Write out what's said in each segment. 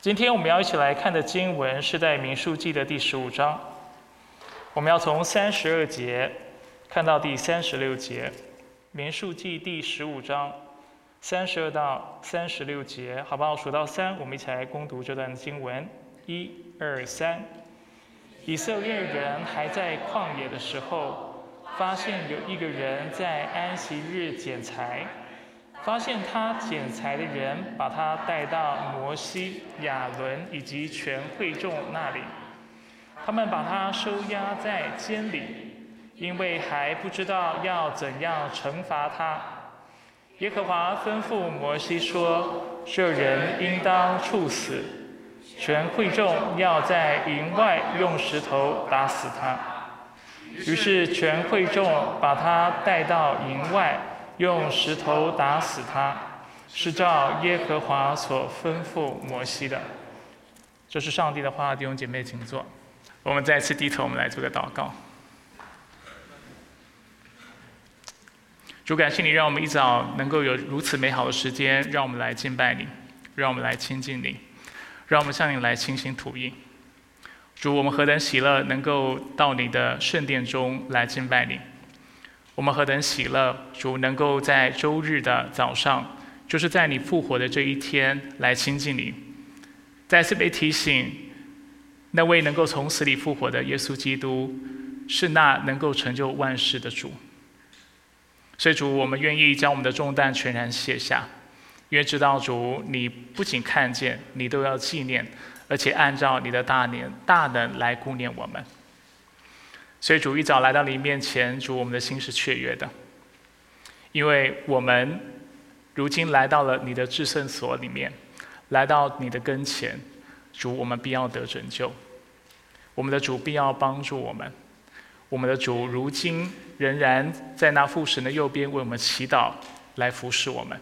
今天我们要一起来看的经文是在民数记的第十五章，我们要从三十二节看到第三十六节。民数记第十五章三十二到三十六节，好不好？数到三，我们一起来攻读这段经文。一、二、三。以色列人还在旷野的时候，发现有一个人在安息日剪柴。发现他捡柴的人把他带到摩西、亚伦以及全会众那里，他们把他收押在监里，因为还不知道要怎样惩罚他。耶和华吩咐摩西说：“这人应当处死，全会众要在营外用石头打死他。”于是全会众把他带到营外。用石头打死他，是照耶和华所吩咐摩西的。这是上帝的话，弟兄姐妹，请坐。我们再次低头，我们来做个祷告。主感谢你，让我们一早能够有如此美好的时间，让我们来敬拜你，让我们来亲近你，让我们向你来倾心吐意。主，我们何等喜乐，能够到你的圣殿中来敬拜你。我们何等喜乐，主能够在周日的早上，就是在你复活的这一天来亲近你。再次被提醒，那位能够从死里复活的耶稣基督，是那能够成就万事的主。所以主，我们愿意将我们的重担全然卸下，因为知道主，你不仅看见，你都要纪念，而且按照你的大年大能来顾念我们。所以主一早来到你面前，主我们的心是雀跃的，因为我们如今来到了你的至圣所里面，来到你的跟前，主我们必要得拯救，我们的主必要帮助我们，我们的主如今仍然在那父神的右边为我们祈祷，来服侍我们，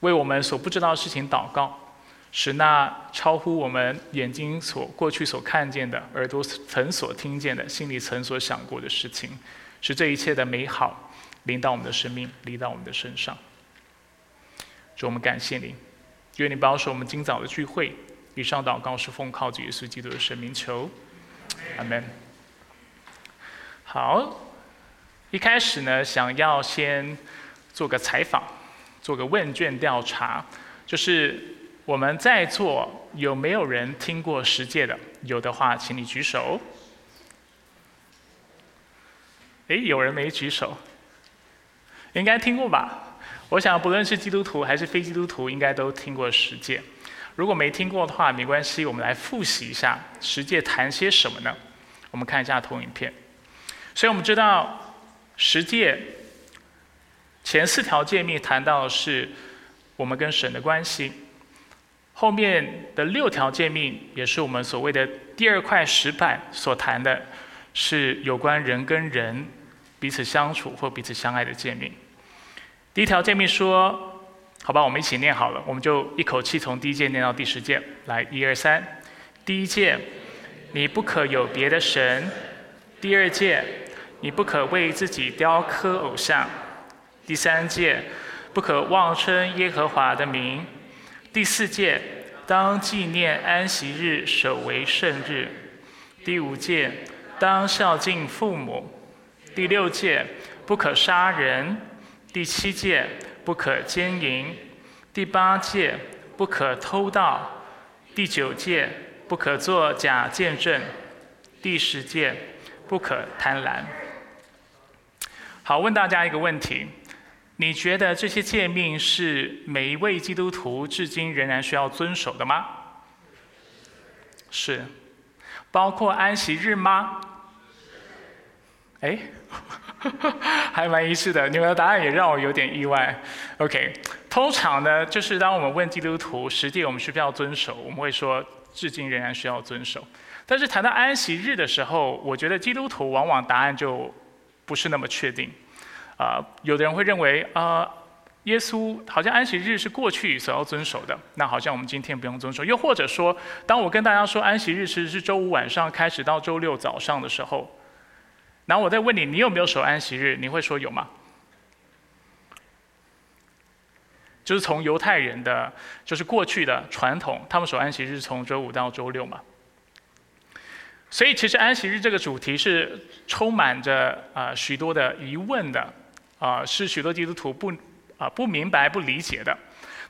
为我们所不知道的事情祷告。使那超乎我们眼睛所过去所看见的、耳朵曾所听见的、心里曾所想过的事情，使这一切的美好临到我们的生命，临到我们的身上。主，我们感谢你，愿你保守我们今早的聚会。以上祷告是奉靠主耶稣基督的神名求，阿门。好，一开始呢，想要先做个采访，做个问卷调查，就是。我们在座有没有人听过十诫的？有的话，请你举手。诶，有人没举手，应该听过吧？我想，不论是基督徒还是非基督徒，应该都听过十诫。如果没听过的话，没关系，我们来复习一下十诫谈些什么呢？我们看一下投影片。所以我们知道，十诫前四条诫命谈到的是我们跟神的关系。后面的六条诫命也是我们所谓的第二块石板所谈的，是有关人跟人彼此相处或彼此相爱的诫命。第一条诫命说：“好吧，我们一起念好了，我们就一口气从第一诫念到第十诫。来，一二三。第一诫，你不可有别的神；第二诫，你不可为自己雕刻偶像；第三诫，不可妄称耶和华的名。”第四戒，当纪念安息日，守为圣日。第五戒，当孝敬父母。第六戒，不可杀人。第七戒，不可奸淫。第八戒，不可偷盗。第九戒，不可作假见证。第十戒，不可贪婪。好，问大家一个问题。你觉得这些诫命是每一位基督徒至今仍然需要遵守的吗？是，包括安息日吗？哎，还蛮一致的。你们的答案也让我有点意外。OK，通常呢，就是当我们问基督徒，实际我们需不需要遵守？我们会说，至今仍然需要遵守。但是谈到安息日的时候，我觉得基督徒往往答案就不是那么确定。啊，有的人会认为，啊，耶稣好像安息日是过去所要遵守的，那好像我们今天不用遵守。又或者说，当我跟大家说安息日其实是周五晚上开始到周六早上的时候，然后我再问你，你有没有守安息日？你会说有吗？就是从犹太人的，就是过去的传统，他们守安息日从周五到周六嘛。所以其实安息日这个主题是充满着啊许多的疑问的，啊是许多基督徒不啊不明白不理解的。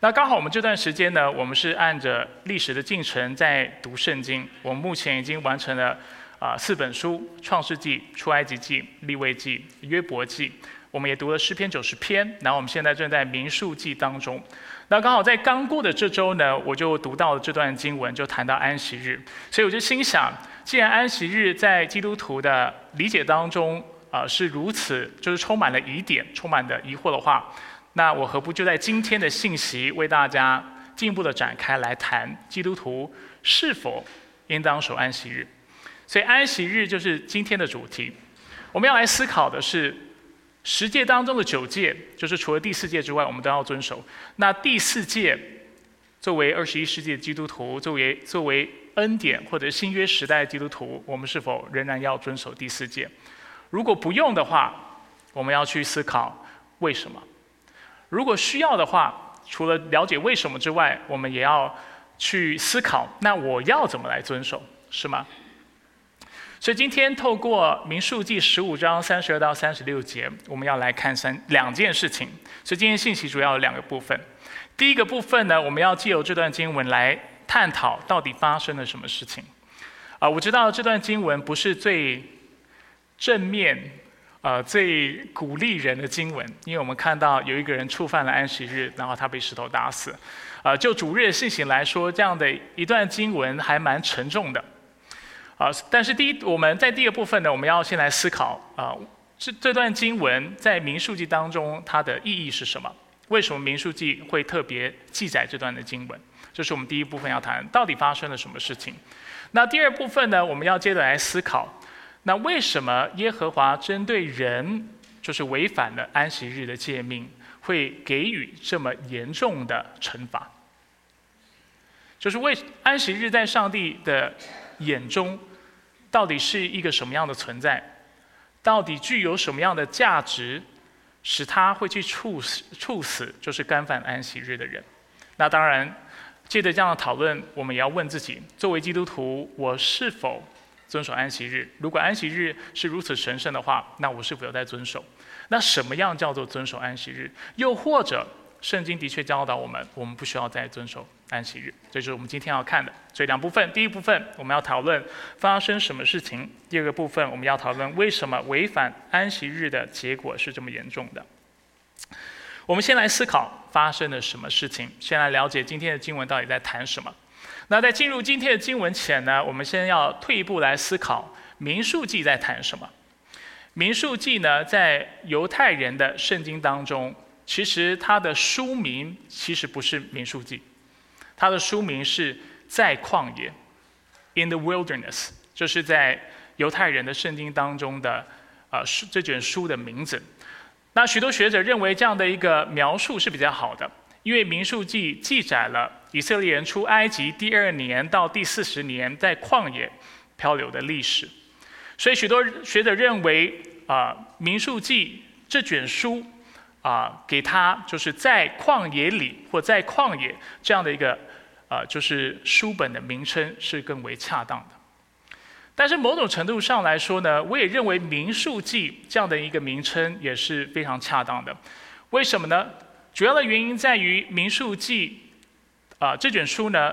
那刚好我们这段时间呢，我们是按着历史的进程在读圣经。我们目前已经完成了啊四本书：创世纪、出埃及记、立位记、约伯记。我们也读了诗篇九十篇，然后我们现在正在民数记当中。那刚好在刚过的这周呢，我就读到了这段经文，就谈到安息日。所以我就心想，既然安息日在基督徒的理解当中啊是如此，就是充满了疑点、充满的疑惑的话，那我何不就在今天的信息为大家进一步的展开来谈基督徒是否应当守安息日？所以安息日就是今天的主题。我们要来思考的是。十诫当中的九诫，就是除了第四诫之外，我们都要遵守。那第四诫，作为二十一世纪的基督徒，作为作为恩典或者新约时代的基督徒，我们是否仍然要遵守第四诫？如果不用的话，我们要去思考为什么；如果需要的话，除了了解为什么之外，我们也要去思考，那我要怎么来遵守，是吗？所以今天透过民数记十五章三十二到三十六节，我们要来看三两件事情。所以今天信息主要有两个部分。第一个部分呢，我们要借由这段经文来探讨到底发生了什么事情。啊，我知道这段经文不是最正面、呃最鼓励人的经文，因为我们看到有一个人触犯了安息日，然后他被石头打死。呃，就主日的信息来说，这样的一段经文还蛮沉重的。啊，但是第一，我们在第二部分呢，我们要先来思考啊，这这段经文在民数记当中它的意义是什么？为什么民数记会特别记载这段的经文？这是我们第一部分要谈，到底发生了什么事情？那第二部分呢，我们要接着来思考，那为什么耶和华针对人就是违反了安息日的诫命，会给予这么严重的惩罚？就是为安息日在上帝的眼中。到底是一个什么样的存在？到底具有什么样的价值，使他会去处死、处死就是干犯安息日的人？那当然，借着这样的讨论，我们也要问自己：作为基督徒，我是否遵守安息日？如果安息日是如此神圣的话，那我是否有在遵守？那什么样叫做遵守安息日？又或者？圣经的确教导我们，我们不需要再遵守安息日，这就是我们今天要看的。所以两部分，第一部分我们要讨论发生什么事情；第二个部分我们要讨论为什么违反安息日的结果是这么严重的。我们先来思考发生了什么事情，先来了解今天的经文到底在谈什么。那在进入今天的经文前呢，我们先要退一步来思考民数记在谈什么。民数记呢，在犹太人的圣经当中。其实它的书名其实不是《民数记》，它的书名是在旷野 （In the Wilderness），就是在犹太人的圣经当中的啊书这卷书的名字。那许多学者认为这样的一个描述是比较好的，因为《民数记》记载了以色列人出埃及第二年到第四十年在旷野漂流的历史，所以许多学者认为啊，《民数记》这卷书。啊，给他就是在旷野里或在旷野这样的一个，啊，就是书本的名称是更为恰当的。但是某种程度上来说呢，我也认为《民数记》这样的一个名称也是非常恰当的。为什么呢？主要的原因在于《民数记》啊这卷书呢，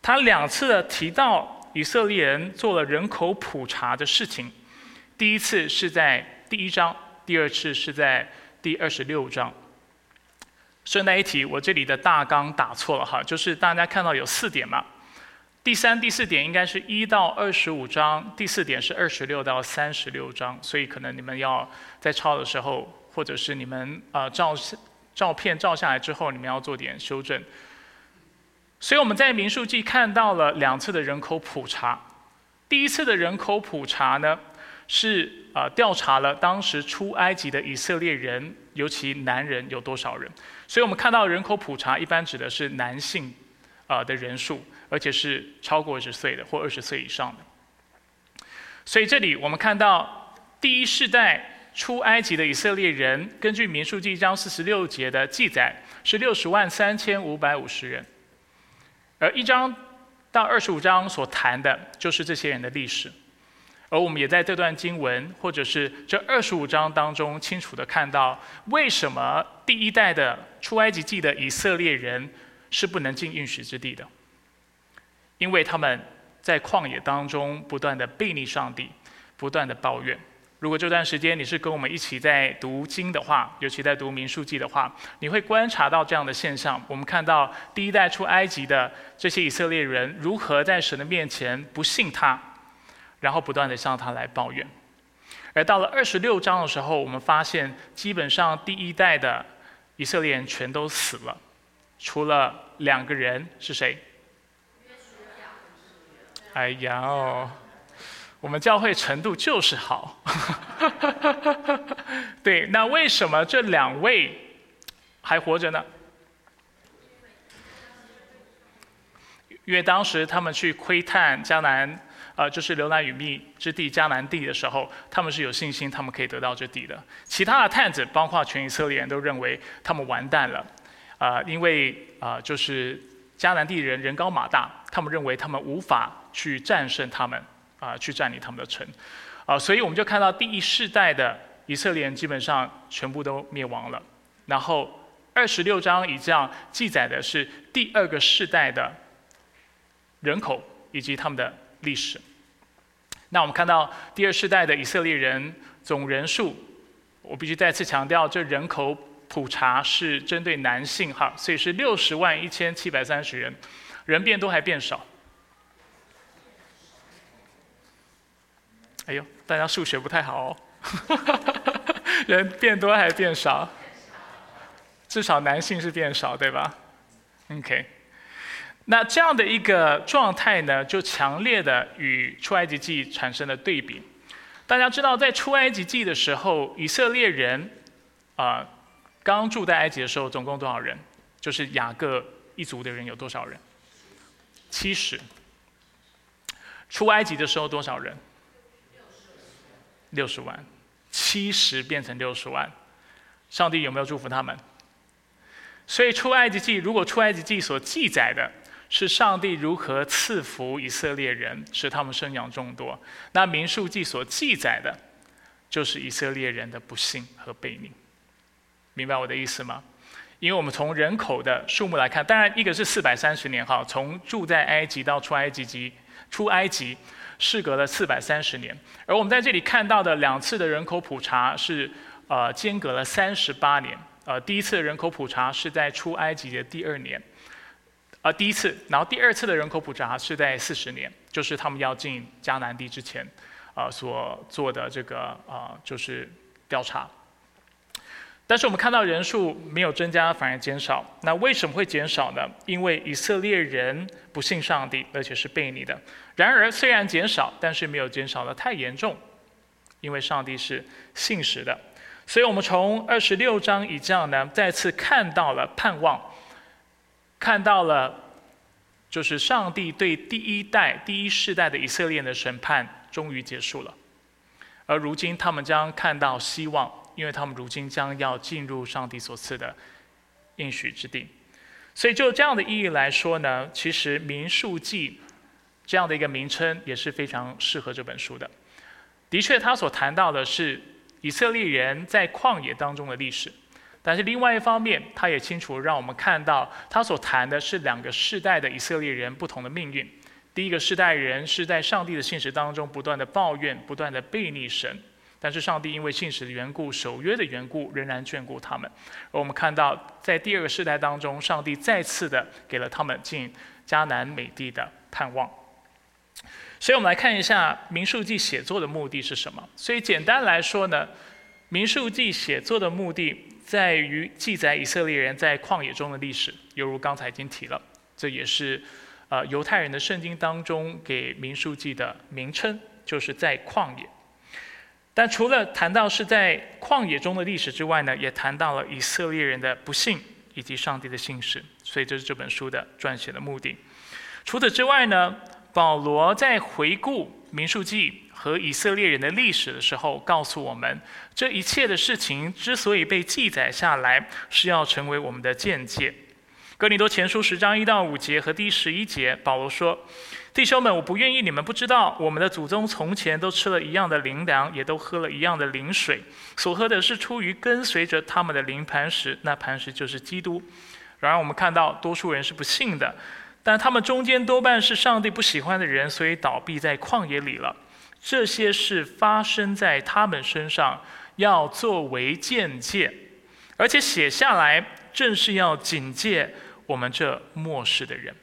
它两次提到以色列人做了人口普查的事情。第一次是在第一章，第二次是在。第二十六章，顺带一提，我这里的大纲打错了哈，就是大家看到有四点嘛，第三、第四点应该是一到二十五章，第四点是二十六到三十六章，所以可能你们要在抄的时候，或者是你们啊照照片照下来之后，你们要做点修正。所以我们在民数记看到了两次的人口普查，第一次的人口普查呢。是呃，调查了当时出埃及的以色列人，尤其男人有多少人。所以我们看到人口普查一般指的是男性啊的人数，而且是超过二十岁的或二十岁以上的。所以这里我们看到第一世代出埃及的以色列人，根据民数记章四十六节的记载，是六十万三千五百五十人。而一章到二十五章所谈的，就是这些人的历史。而我们也在这段经文，或者是这二十五章当中，清楚的看到，为什么第一代的出埃及记的以色列人是不能进应许之地的？因为他们在旷野当中不断的背逆上帝，不断的抱怨。如果这段时间你是跟我们一起在读经的话，尤其在读民数记的话，你会观察到这样的现象。我们看到第一代出埃及的这些以色列人，如何在神的面前不信他。然后不断的向他来抱怨，而到了二十六章的时候，我们发现基本上第一代的以色列人全都死了，除了两个人是谁？哎呀哦，我们教会程度就是好。对，那为什么这两位还活着呢？因为当时他们去窥探江南。呃，就是流奶与蜜之地迦南地的时候，他们是有信心，他们可以得到这地的。其他的探子，包括全以色列人都认为他们完蛋了，啊，因为啊，就是迦南地人人高马大，他们认为他们无法去战胜他们，啊，去占领他们的城，啊，所以我们就看到第一世代的以色列人基本上全部都灭亡了。然后二十六章以这样记载的是第二个世代的人口以及他们的。历史。那我们看到第二世代的以色列人总人数，我必须再次强调，这人口普查是针对男性哈，所以是六十万一千七百三十人，人变多还变少？哎呦，大家数学不太好哦，人变多还是变少？至少男性是变少，对吧？OK。那这样的一个状态呢，就强烈的与出埃及记产生了对比。大家知道，在出埃及记的时候，以色列人啊，刚住在埃及的时候，总共多少人？就是雅各一族的人有多少人？七十。出埃及的时候多少人？六十万。七十变成六十万，上帝有没有祝福他们？所以出埃及记，如果出埃及记所记载的。是上帝如何赐福以色列人，使他们生养众多。那民数记所记载的，就是以色列人的不幸和背逆。明白我的意思吗？因为我们从人口的数目来看，当然一个是四百三十年哈，从住在埃及到出埃及及出埃及，事隔了四百三十年。而我们在这里看到的两次的人口普查是呃间隔了三十八年。呃，第一次人口普查是在出埃及的第二年。啊，第一次，然后第二次的人口普查是在四十年，就是他们要进迦南地之前，啊所做的这个啊就是调查。但是我们看到人数没有增加，反而减少。那为什么会减少呢？因为以色列人不信上帝，而且是悖逆的。然而虽然减少，但是没有减少的太严重，因为上帝是信实的。所以我们从二十六章以降呢，再次看到了盼望。看到了，就是上帝对第一代、第一世代的以色列的审判终于结束了，而如今他们将看到希望，因为他们如今将要进入上帝所赐的应许之地。所以就这样的意义来说呢，其实民数记这样的一个名称也是非常适合这本书的。的确，他所谈到的是以色列人在旷野当中的历史。但是另外一方面，他也清楚让我们看到，他所谈的是两个世代的以色列人不同的命运。第一个世代人是在上帝的信实当中不断的抱怨，不断的背逆神，但是上帝因为信实的缘故、守约的缘故，仍然眷顾他们。而我们看到，在第二个世代当中，上帝再次的给了他们进迦南美地的盼望。所以我们来看一下民数记写作的目的是什么。所以简单来说呢，民数记写作的目的。在于记载以色列人在旷野中的历史，犹如刚才已经提了，这也是呃犹太人的圣经当中给民数记的名称，就是在旷野。但除了谈到是在旷野中的历史之外呢，也谈到了以色列人的不幸以及上帝的信实，所以这是这本书的撰写的目的。除此之外呢，保罗在回顾民数记和以色列人的历史的时候，告诉我们，这一切的事情之所以被记载下来，是要成为我们的见解。哥林多前书十章一到五节和第十一节，保罗说：“弟兄们，我不愿意你们不知道，我们的祖宗从前都吃了一样的灵粮，也都喝了一样的灵水，所喝的是出于跟随着他们的灵磐石，那磐石就是基督。然而我们看到多数人是不信的。”但他们中间多半是上帝不喜欢的人，所以倒闭在旷野里了。这些事发生在他们身上，要作为见解，而且写下来，正是要警戒我们这末世的人。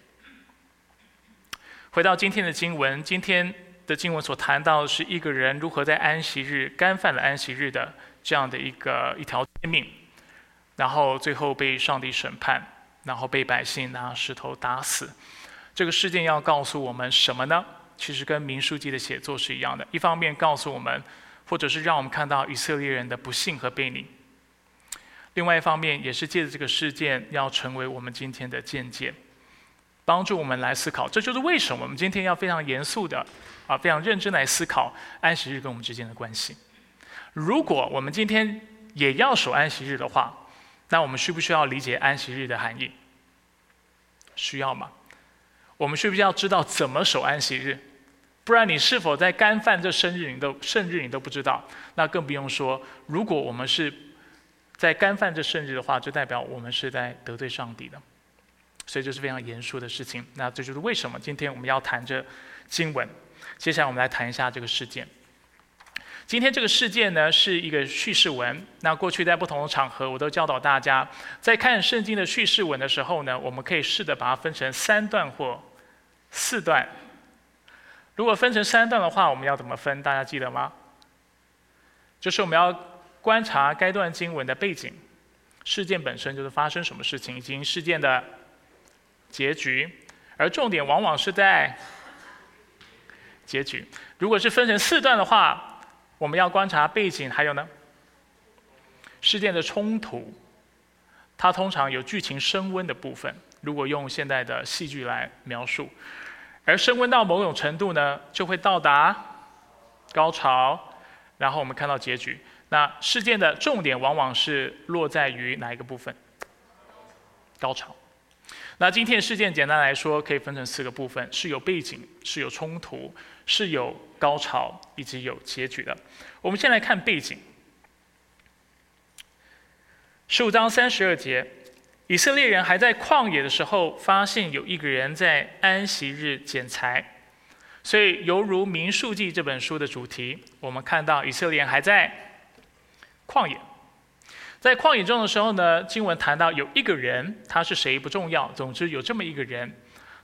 回到今天的经文，今天的经文所谈到的是一个人如何在安息日干犯了安息日的这样的一个一条命，然后最后被上帝审判。然后被百姓拿石头打死，这个事件要告诉我们什么呢？其实跟民书记的写作是一样的。一方面告诉我们，或者是让我们看到以色列人的不幸和背离；另外一方面，也是借着这个事件，要成为我们今天的见解，帮助我们来思考。这就是为什么我们今天要非常严肃的啊，非常认真来思考安息日跟我们之间的关系。如果我们今天也要守安息日的话，那我们需不需要理解安息日的含义？需要吗？我们需不需要知道怎么守安息日？不然你是否在干犯这生日，你都圣日你都不知道？那更不用说，如果我们是在干犯这圣日的话，就代表我们是在得罪上帝的。所以这是非常严肃的事情。那这就是为什么今天我们要谈这经文。接下来我们来谈一下这个事件。今天这个事件呢是一个叙事文。那过去在不同的场合，我都教导大家，在看圣经的叙事文的时候呢，我们可以试着把它分成三段或四段。如果分成三段的话，我们要怎么分？大家记得吗？就是我们要观察该段经文的背景，事件本身就是发生什么事情，以及事件的结局，而重点往往是在结局。如果是分成四段的话，我们要观察背景，还有呢，事件的冲突，它通常有剧情升温的部分。如果用现代的戏剧来描述，而升温到某种程度呢，就会到达高潮，然后我们看到结局。那事件的重点往往是落在于哪一个部分？高潮。那今天的事件简单来说，可以分成四个部分：是有背景，是有冲突，是有高潮，以及有结局的。我们先来看背景。十五章三十二节，以色列人还在旷野的时候，发现有一个人在安息日捡柴，所以犹如《民数记》这本书的主题，我们看到以色列人还在旷野。在旷野中的时候呢，经文谈到有一个人，他是谁不重要，总之有这么一个人，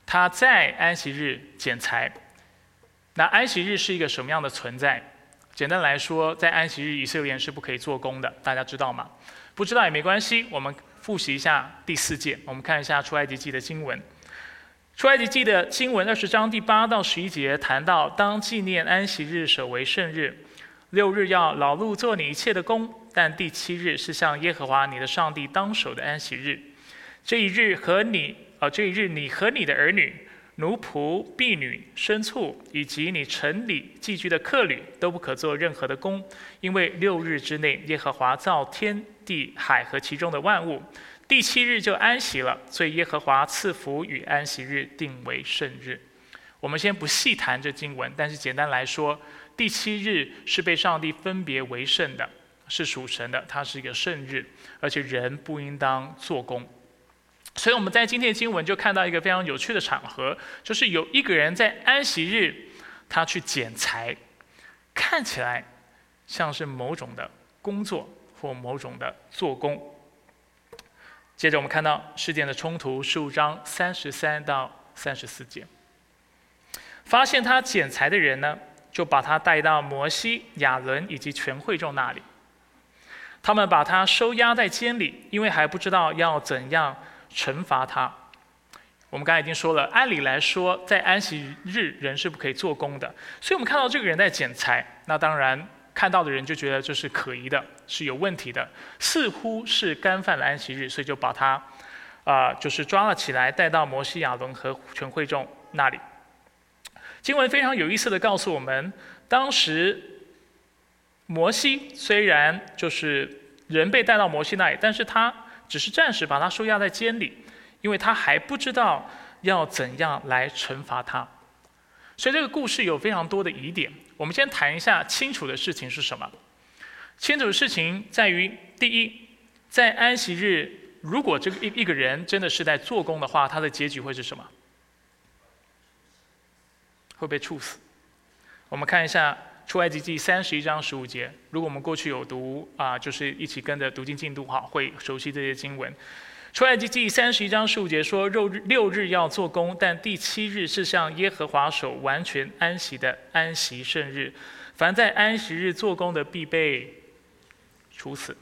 他在安息日剪裁。那安息日是一个什么样的存在？简单来说，在安息日以色列人是不可以做工的，大家知道吗？不知道也没关系，我们复习一下第四节，我们看一下出埃及记的经文。出埃及记的经文二十章第八到十一节谈到，当纪念安息日，守为圣日。六日要劳碌做你一切的工，但第七日是向耶和华你的上帝当守的安息日。这一日和你，呃，这一日你和你的儿女、奴仆、婢女、牲畜，以及你城里寄居的客旅，都不可做任何的工，因为六日之内耶和华造天地海和其中的万物，第七日就安息了，所以耶和华赐福与安息日定为圣日。我们先不细谈这经文，但是简单来说。第七日是被上帝分别为圣的，是属神的，它是一个圣日，而且人不应当做工。所以我们在今天的经文就看到一个非常有趣的场合，就是有一个人在安息日，他去捡柴，看起来像是某种的工作或某种的做工。接着我们看到事件的冲突，十五章三十三到三十四节，发现他捡柴的人呢？就把他带到摩西、亚伦以及全会众那里。他们把他收押在监里，因为还不知道要怎样惩罚他。我们刚才已经说了，按理来说，在安息日人是不可以做工的。所以我们看到这个人在剪裁，那当然看到的人就觉得这是可疑的，是有问题的，似乎是干犯了安息日，所以就把他啊，就是抓了起来，带到摩西、亚伦和全会众那里。经文非常有意思的告诉我们，当时摩西虽然就是人被带到摩西那里，但是他只是暂时把他收押在监里，因为他还不知道要怎样来惩罚他。所以这个故事有非常多的疑点。我们先谈一下清楚的事情是什么。清楚的事情在于，第一，在安息日，如果这个一一个人真的是在做工的话，他的结局会是什么？会被处死。我们看一下出埃及记三十一章十五节。如果我们过去有读啊，就是一起跟着读经进度哈，会熟悉这些经文。出埃及记三十一章十五节说：肉日六日要做工，但第七日是向耶和华手完全安息的安息圣日。凡在安息日做工的，必被处死。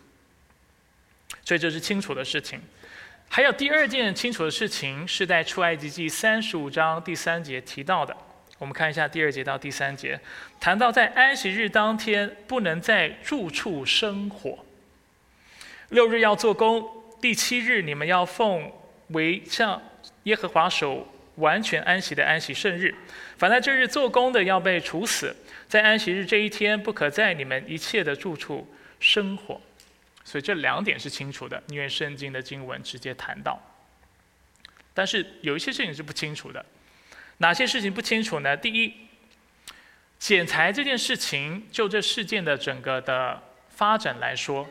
所以这是清楚的事情。还有第二件清楚的事情，是在出埃及记三十五章第三节提到的。我们看一下第二节到第三节，谈到在安息日当天不能在住处生火，六日要做工，第七日你们要奉为向耶和华手完全安息的安息圣日。凡在这日做工的要被处死，在安息日这一天不可在你们一切的住处生火。所以这两点是清楚的，因为圣经的经文直接谈到。但是有一些事情是不清楚的。哪些事情不清楚呢？第一，剪裁这件事情，就这事件的整个的发展来说，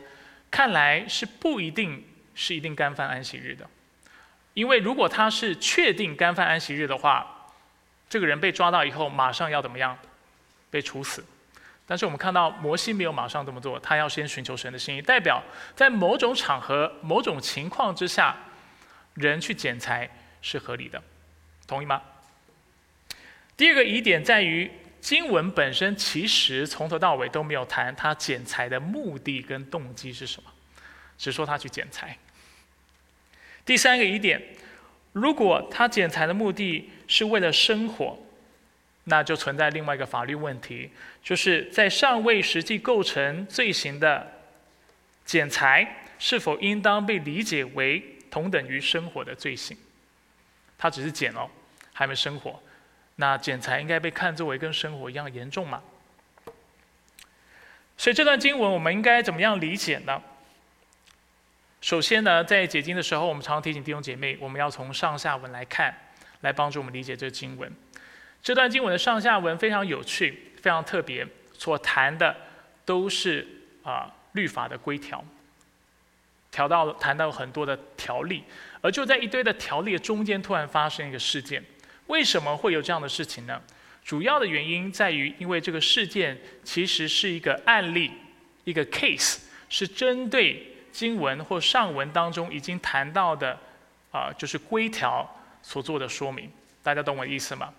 看来是不一定是一定干犯安息日的。因为如果他是确定干犯安息日的话，这个人被抓到以后，马上要怎么样？被处死。但是我们看到摩西没有马上这么做，他要先寻求神的心意，代表在某种场合、某种情况之下，人去剪裁是合理的，同意吗？第二个疑点在于，经文本身其实从头到尾都没有谈他剪裁的目的跟动机是什么，只说他去剪裁。第三个疑点，如果他剪裁的目的是为了生活，那就存在另外一个法律问题，就是在尚未实际构成罪行的剪裁，是否应当被理解为同等于生活的罪行？他只是剪哦，还没生火。那剪裁应该被看作为跟生活一样严重吗？所以这段经文我们应该怎么样理解呢？首先呢，在解经的时候，我们常常提醒弟兄姐妹，我们要从上下文来看，来帮助我们理解这经文。这段经文的上下文非常有趣，非常特别，所谈的都是啊律法的规条，调到谈到很多的条例，而就在一堆的条例中间，突然发生一个事件。为什么会有这样的事情呢？主要的原因在于，因为这个事件其实是一个案例，一个 case，是针对经文或上文当中已经谈到的啊，就是规条所做的说明。大家懂我的意思吗？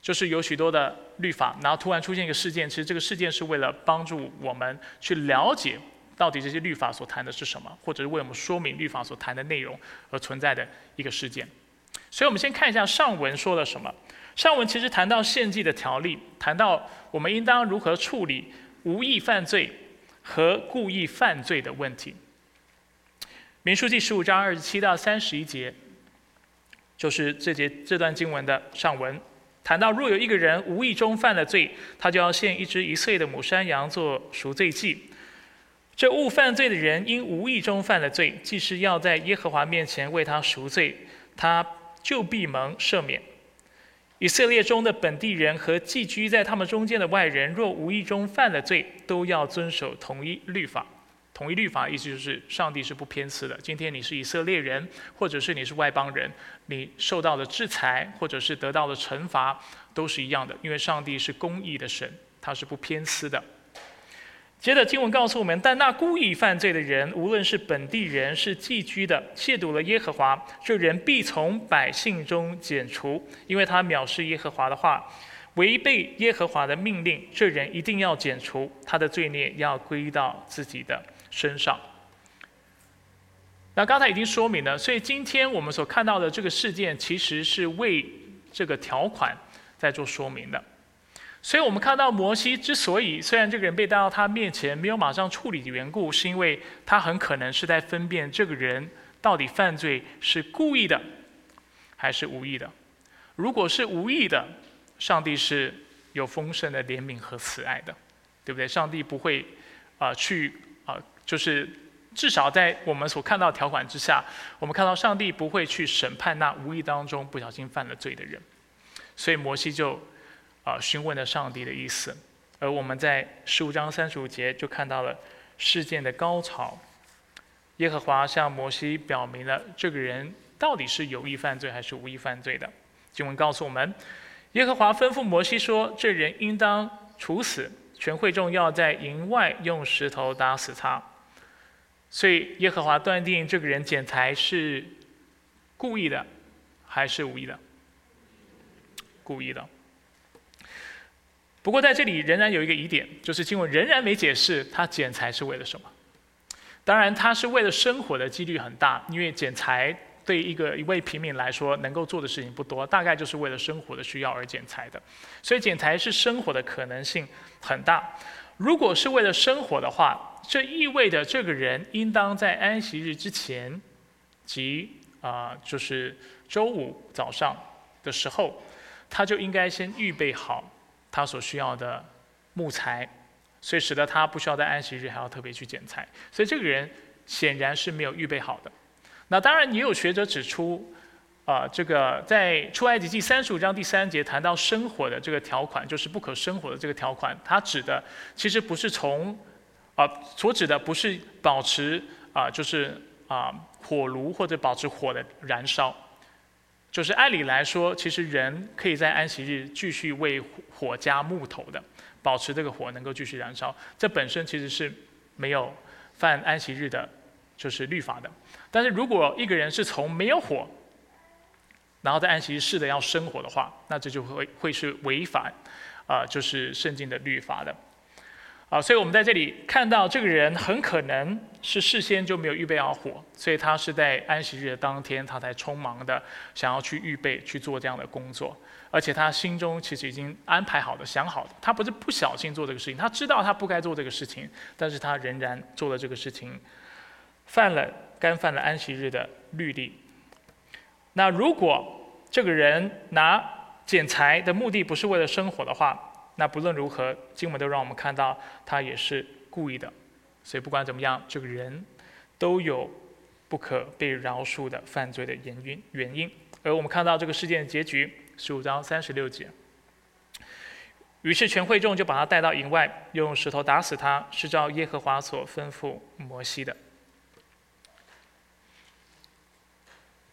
就是有许多的律法，然后突然出现一个事件，其实这个事件是为了帮助我们去了解到底这些律法所谈的是什么，或者是为我们说明律法所谈的内容而存在的一个事件。所以，我们先看一下上文说了什么。上文其实谈到献祭的条例，谈到我们应当如何处理无意犯罪和故意犯罪的问题。民书记十五章二十七到三十一节，就是这节这段经文的上文，谈到若有一个人无意中犯了罪，他就要献一只一岁的母山羊做赎罪祭。这误犯罪的人因无意中犯了罪，既是要在耶和华面前为他赎罪，他。就必蒙赦免。以色列中的本地人和寄居在他们中间的外人，若无意中犯了罪，都要遵守同一律法。同一律法意思就是上帝是不偏私的。今天你是以色列人，或者是你是外邦人，你受到的制裁或者是得到的惩罚都是一样的，因为上帝是公义的神，他是不偏私的。接着经文告诉我们，但那故意犯罪的人，无论是本地人是寄居的，亵渎了耶和华，这人必从百姓中剪除，因为他藐视耶和华的话，违背耶和华的命令，这人一定要剪除，他的罪孽要归到自己的身上。那刚才已经说明了，所以今天我们所看到的这个事件，其实是为这个条款在做说明的。所以我们看到摩西之所以虽然这个人被带到他面前没有马上处理的缘故，是因为他很可能是在分辨这个人到底犯罪是故意的还是无意的。如果是无意的，上帝是有丰盛的怜悯和慈爱的，对不对？上帝不会啊去啊，就是至少在我们所看到条款之下，我们看到上帝不会去审判那无意当中不小心犯了罪的人。所以摩西就啊询问了上帝的意思，而我们在十五章三十五节就看到了事件的高潮。耶和华向摩西表明了这个人到底是有意犯罪还是无意犯罪的。经文告诉我们，耶和华吩咐摩西说：“这人应当处死，全会众要在营外用石头打死他。”所以耶和华断定这个人捡财是故意的，还是无意的？故意的。不过在这里仍然有一个疑点，就是经文仍然没解释他剪裁是为了什么。当然，他是为了生活的几率很大，因为剪裁对一个一位平民来说能够做的事情不多，大概就是为了生活的需要而剪裁的，所以剪裁是生活的可能性很大。如果是为了生活的话，这意味着这个人应当在安息日之前，即啊就是周五早上的时候，他就应该先预备好他所需要的木材。所以使得他不需要在安息日还要特别去捡菜，所以这个人显然是没有预备好的。那当然也有学者指出，啊，这个在出埃及记三十五章第三节谈到生火的这个条款，就是不可生火的这个条款，它指的其实不是从，啊，所指的不是保持啊，就是啊火炉或者保持火的燃烧，就是按理来说，其实人可以在安息日继续为火加木头的。保持这个火能够继续燃烧，这本身其实是没有犯安息日的，就是律法的。但是如果一个人是从没有火，然后在安息日试着要生火的话，那这就会会是违反啊，就是圣经的律法的。啊，所以我们在这里看到这个人很可能是事先就没有预备好火，所以他是在安息日的当天，他才匆忙的想要去预备去做这样的工作，而且他心中其实已经安排好的、想好的，他不是不小心做这个事情，他知道他不该做这个事情，但是他仍然做了这个事情，犯了干犯了安息日的律例。那如果这个人拿剪裁的目的不是为了生火的话，那不论如何，经文都让我们看到他也是故意的，所以不管怎么样，这个人都有不可被饶恕的犯罪的原因。原因，而我们看到这个事件的结局，十五章三十六节。于是全会众就把他带到营外，用石头打死他，是照耶和华所吩咐摩西的。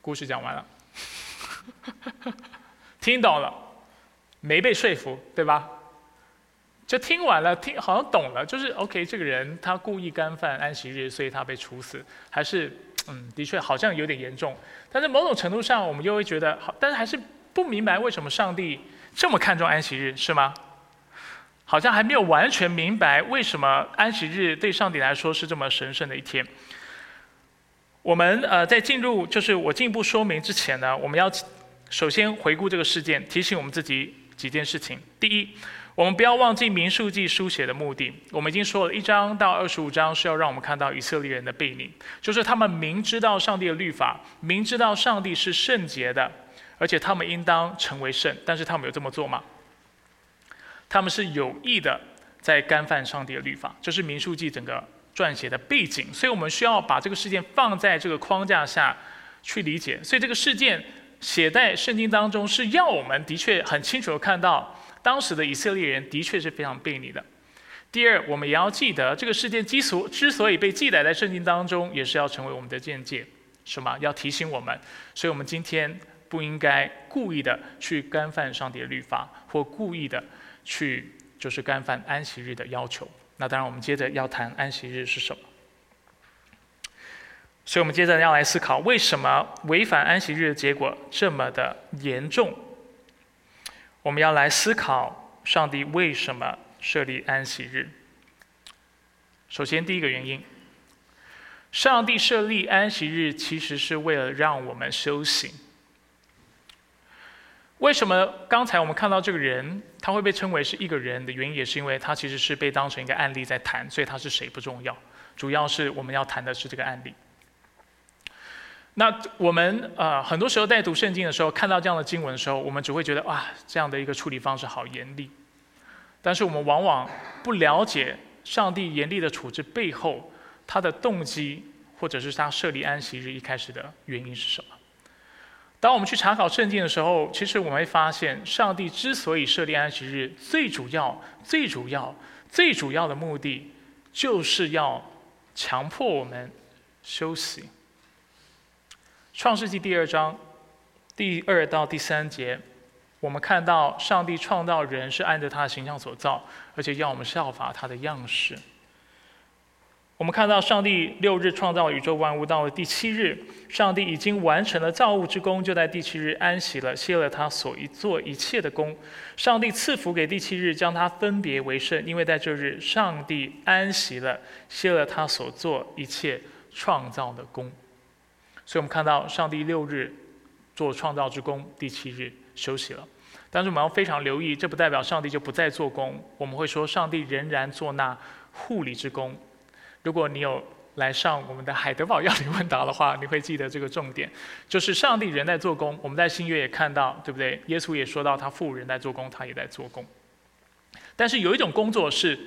故事讲完了，听懂了，没被说服，对吧？就听完了，听好像懂了，就是 OK，这个人他故意干犯安息日，所以他被处死，还是嗯，的确好像有点严重。但是某种程度上，我们又会觉得好，但是还是不明白为什么上帝这么看重安息日，是吗？好像还没有完全明白为什么安息日对上帝来说是这么神圣的一天。我们呃，在进入就是我进一步说明之前呢，我们要首先回顾这个事件，提醒我们自己几件事情。第一。我们不要忘记民数记书写的目的。我们已经说了一章到二十五章是要让我们看到以色列人的背逆，就是他们明知道上帝的律法，明知道上帝是圣洁的，而且他们应当成为圣，但是他们有这么做吗？他们是有意的在干犯上帝的律法，这是民数记整个撰写的背景。所以我们需要把这个事件放在这个框架下去理解。所以这个事件写在圣经当中，是要我们的确很清楚的看到。当时的以色列人的确是非常背逆的。第二，我们也要记得，这个事件之所之所以被记载在圣经当中，也是要成为我们的见解，是吗？要提醒我们，所以我们今天不应该故意的去干犯上帝的律法，或故意的去就是干犯安息日的要求。那当然，我们接着要谈安息日是什么。所以我们接着要来思考，为什么违反安息日的结果这么的严重？我们要来思考上帝为什么设立安息日。首先，第一个原因，上帝设立安息日其实是为了让我们修行。为什么刚才我们看到这个人他会被称为是一个人的原因，也是因为他其实是被当成一个案例在谈，所以他是谁不重要，主要是我们要谈的是这个案例。那我们呃很多时候在读圣经的时候，看到这样的经文的时候，我们只会觉得啊，这样的一个处理方式好严厉。但是我们往往不了解上帝严厉的处置背后，他的动机，或者是他设立安息日一开始的原因是什么。当我们去查考圣经的时候，其实我们会发现，上帝之所以设立安息日，最主要、最主要、最主要的目的，就是要强迫我们休息。创世纪第二章第二到第三节，我们看到上帝创造人是按照他的形象所造，而且要我们效法他的样式。我们看到上帝六日创造宇宙万物，到了第七日，上帝已经完成了造物之功，就在第七日安息了，歇了他所一做一切的功。上帝赐福给第七日，将它分别为圣，因为在这日，上帝安息了，歇了他所做一切创造的功。所以我们看到上帝六日做创造之功，第七日休息了。但是我们要非常留意，这不代表上帝就不再做工。我们会说，上帝仍然做那护理之功。如果你有来上我们的海德堡要理问答的话，你会记得这个重点，就是上帝仍在做工。我们在新约也看到，对不对？耶稣也说到，他父人在做工，他也在做工。但是有一种工作是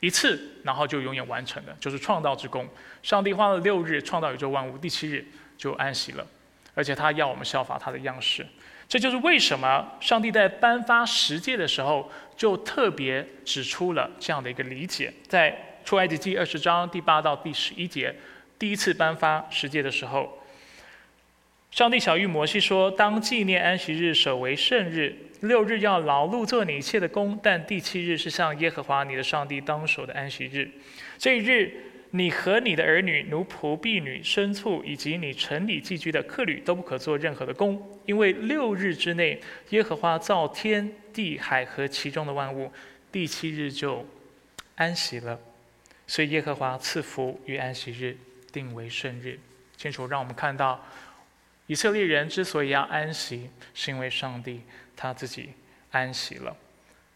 一次，然后就永远完成的，就是创造之功。上帝花了六日创造宇宙万物，第七日就安息了，而且他要我们效法他的样式。这就是为什么上帝在颁发十诫的时候，就特别指出了这样的一个理解，在。出埃及记二十章第八到第十一节，第一次颁发十诫的时候，上帝小谕摩西说：“当纪念安息日，守为圣日。六日要劳碌做你一切的工，但第七日是向耶和华你的上帝当守的安息日。这一日，你和你的儿女、奴仆、婢女、牲畜，以及你城里寄居的客旅，都不可做任何的工，因为六日之内，耶和华造天地海和其中的万物，第七日就安息了。”所以耶和华赐福与安息日，定为圣日。清楚让我们看到，以色列人之所以要安息，是因为上帝他自己安息了。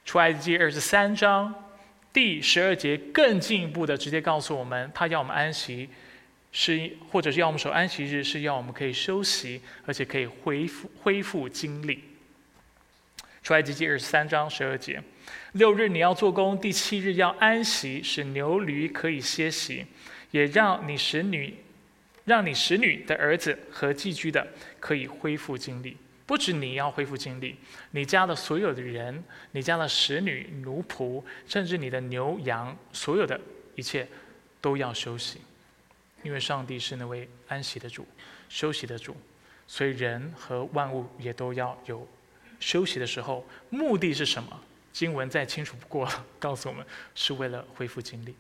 出埃及记二十三章第十二节更进一步的直接告诉我们，他要我们安息，是或者是要我们守安息日，是要我们可以休息，而且可以恢复恢复精力。出埃及记二十三章十二节。六日你要做工，第七日要安息，使牛驴可以歇息，也让你使女，让你使女的儿子和寄居的可以恢复精力。不止你要恢复精力，你家的所有的人，你家的使女、奴仆，甚至你的牛羊，所有的一切都要休息，因为上帝是那位安息的主，休息的主，所以人和万物也都要有休息的时候。目的是什么？经文再清楚不过，告诉我们是为了恢复精力。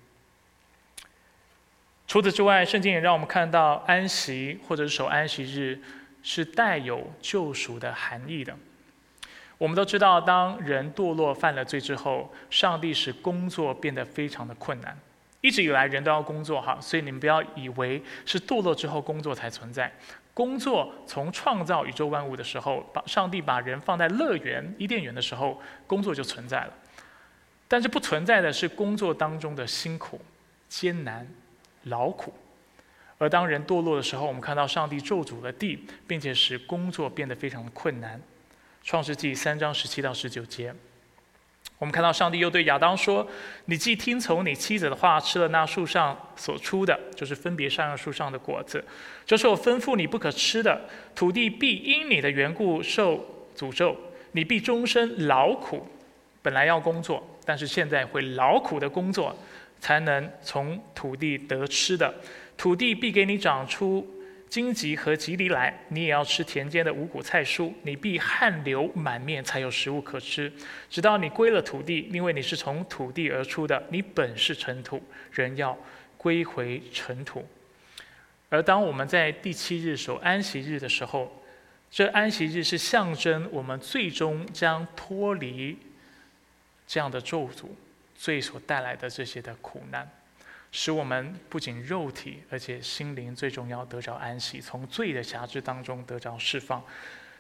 除此之外，圣经也让我们看到安息或者是守安息日是带有救赎的含义的。我们都知道，当人堕落犯了罪之后，上帝使工作变得非常的困难。一直以来，人都要工作哈，所以你们不要以为是堕落之后工作才存在。工作从创造宇宙万物的时候，把上帝把人放在乐园伊甸园的时候，工作就存在了。但是不存在的是工作当中的辛苦、艰难、劳苦。而当人堕落的时候，我们看到上帝咒诅了地，并且使工作变得非常的困难。创世纪三章十七到十九节。我们看到上帝又对亚当说：“你既听从你妻子的话，吃了那树上所出的，就是分别善恶树上的果子，这是我吩咐你不可吃的。土地必因你的缘故受诅咒，你必终身劳苦。本来要工作，但是现在会劳苦的工作，才能从土地得吃的。土地必给你长出。”荆棘和棘藜来，你也要吃田间的五谷菜蔬。你必汗流满面，才有食物可吃。直到你归了土地，因为你是从土地而出的，你本是尘土，人要归回尘土。而当我们在第七日守安息日的时候，这安息日是象征我们最终将脱离这样的咒诅，罪所带来的这些的苦难。使我们不仅肉体，而且心灵最重要得着安息，从罪的辖制当中得着释放。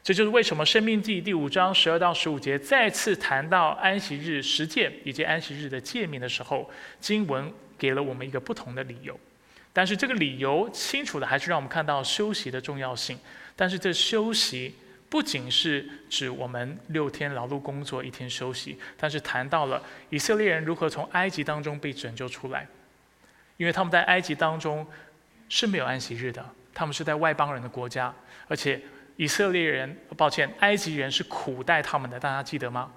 这就是为什么《生命记》第五章十二到十五节再次谈到安息日实践以及安息日的诫命的时候，经文给了我们一个不同的理由。但是这个理由清楚的还是让我们看到休息的重要性。但是这休息不仅是指我们六天劳碌工作一天休息，但是谈到了以色列人如何从埃及当中被拯救出来，因为他们在埃及当中是没有安息日的，他们是在外邦人的国家，而且以色列人，抱歉，埃及人是苦待他们的，大家记得吗？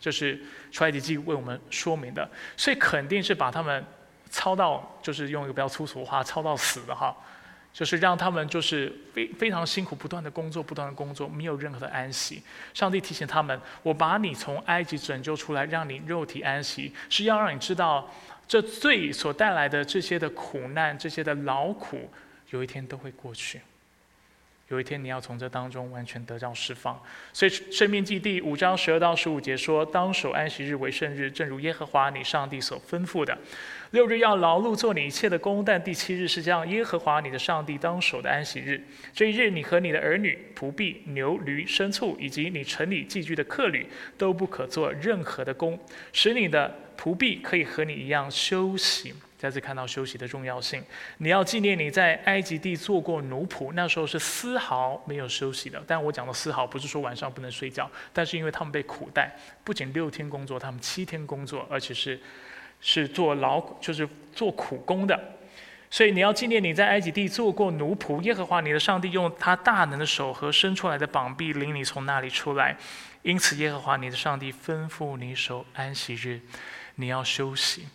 这是出埃及记为我们说明的，所以肯定是把他们操到，就是用一个比较粗俗的话，操到死的哈。就是让他们就是非非常辛苦，不断的工作，不断的工作，没有任何的安息。上帝提醒他们：“我把你从埃及拯救出来，让你肉体安息，是要让你知道，这罪所带来的这些的苦难，这些的劳苦，有一天都会过去。有一天你要从这当中完全得到释放。所以《生命记》第五章十二到十五节说：“当守安息日为圣日，正如耶和华你上帝所吩咐的。”六日要劳碌做你一切的工，但第七日是将耶和华你的上帝当守的安息日。这一日，你和你的儿女、仆婢、牛、驴、牲畜，以及你城里寄居的客旅，都不可做任何的工，使你的仆婢可以和你一样休息。再次看到休息的重要性。你要纪念你在埃及地做过奴仆，那时候是丝毫没有休息的。但我讲的丝毫，不是说晚上不能睡觉，但是因为他们被苦待，不仅六天工作，他们七天工作，而且是。是做劳，就是做苦工的，所以你要纪念你在埃及地做过奴仆。耶和华你的上帝用他大能的手和伸出来的膀臂领你从那里出来，因此耶和华你的上帝吩咐你守安息日，你要休息。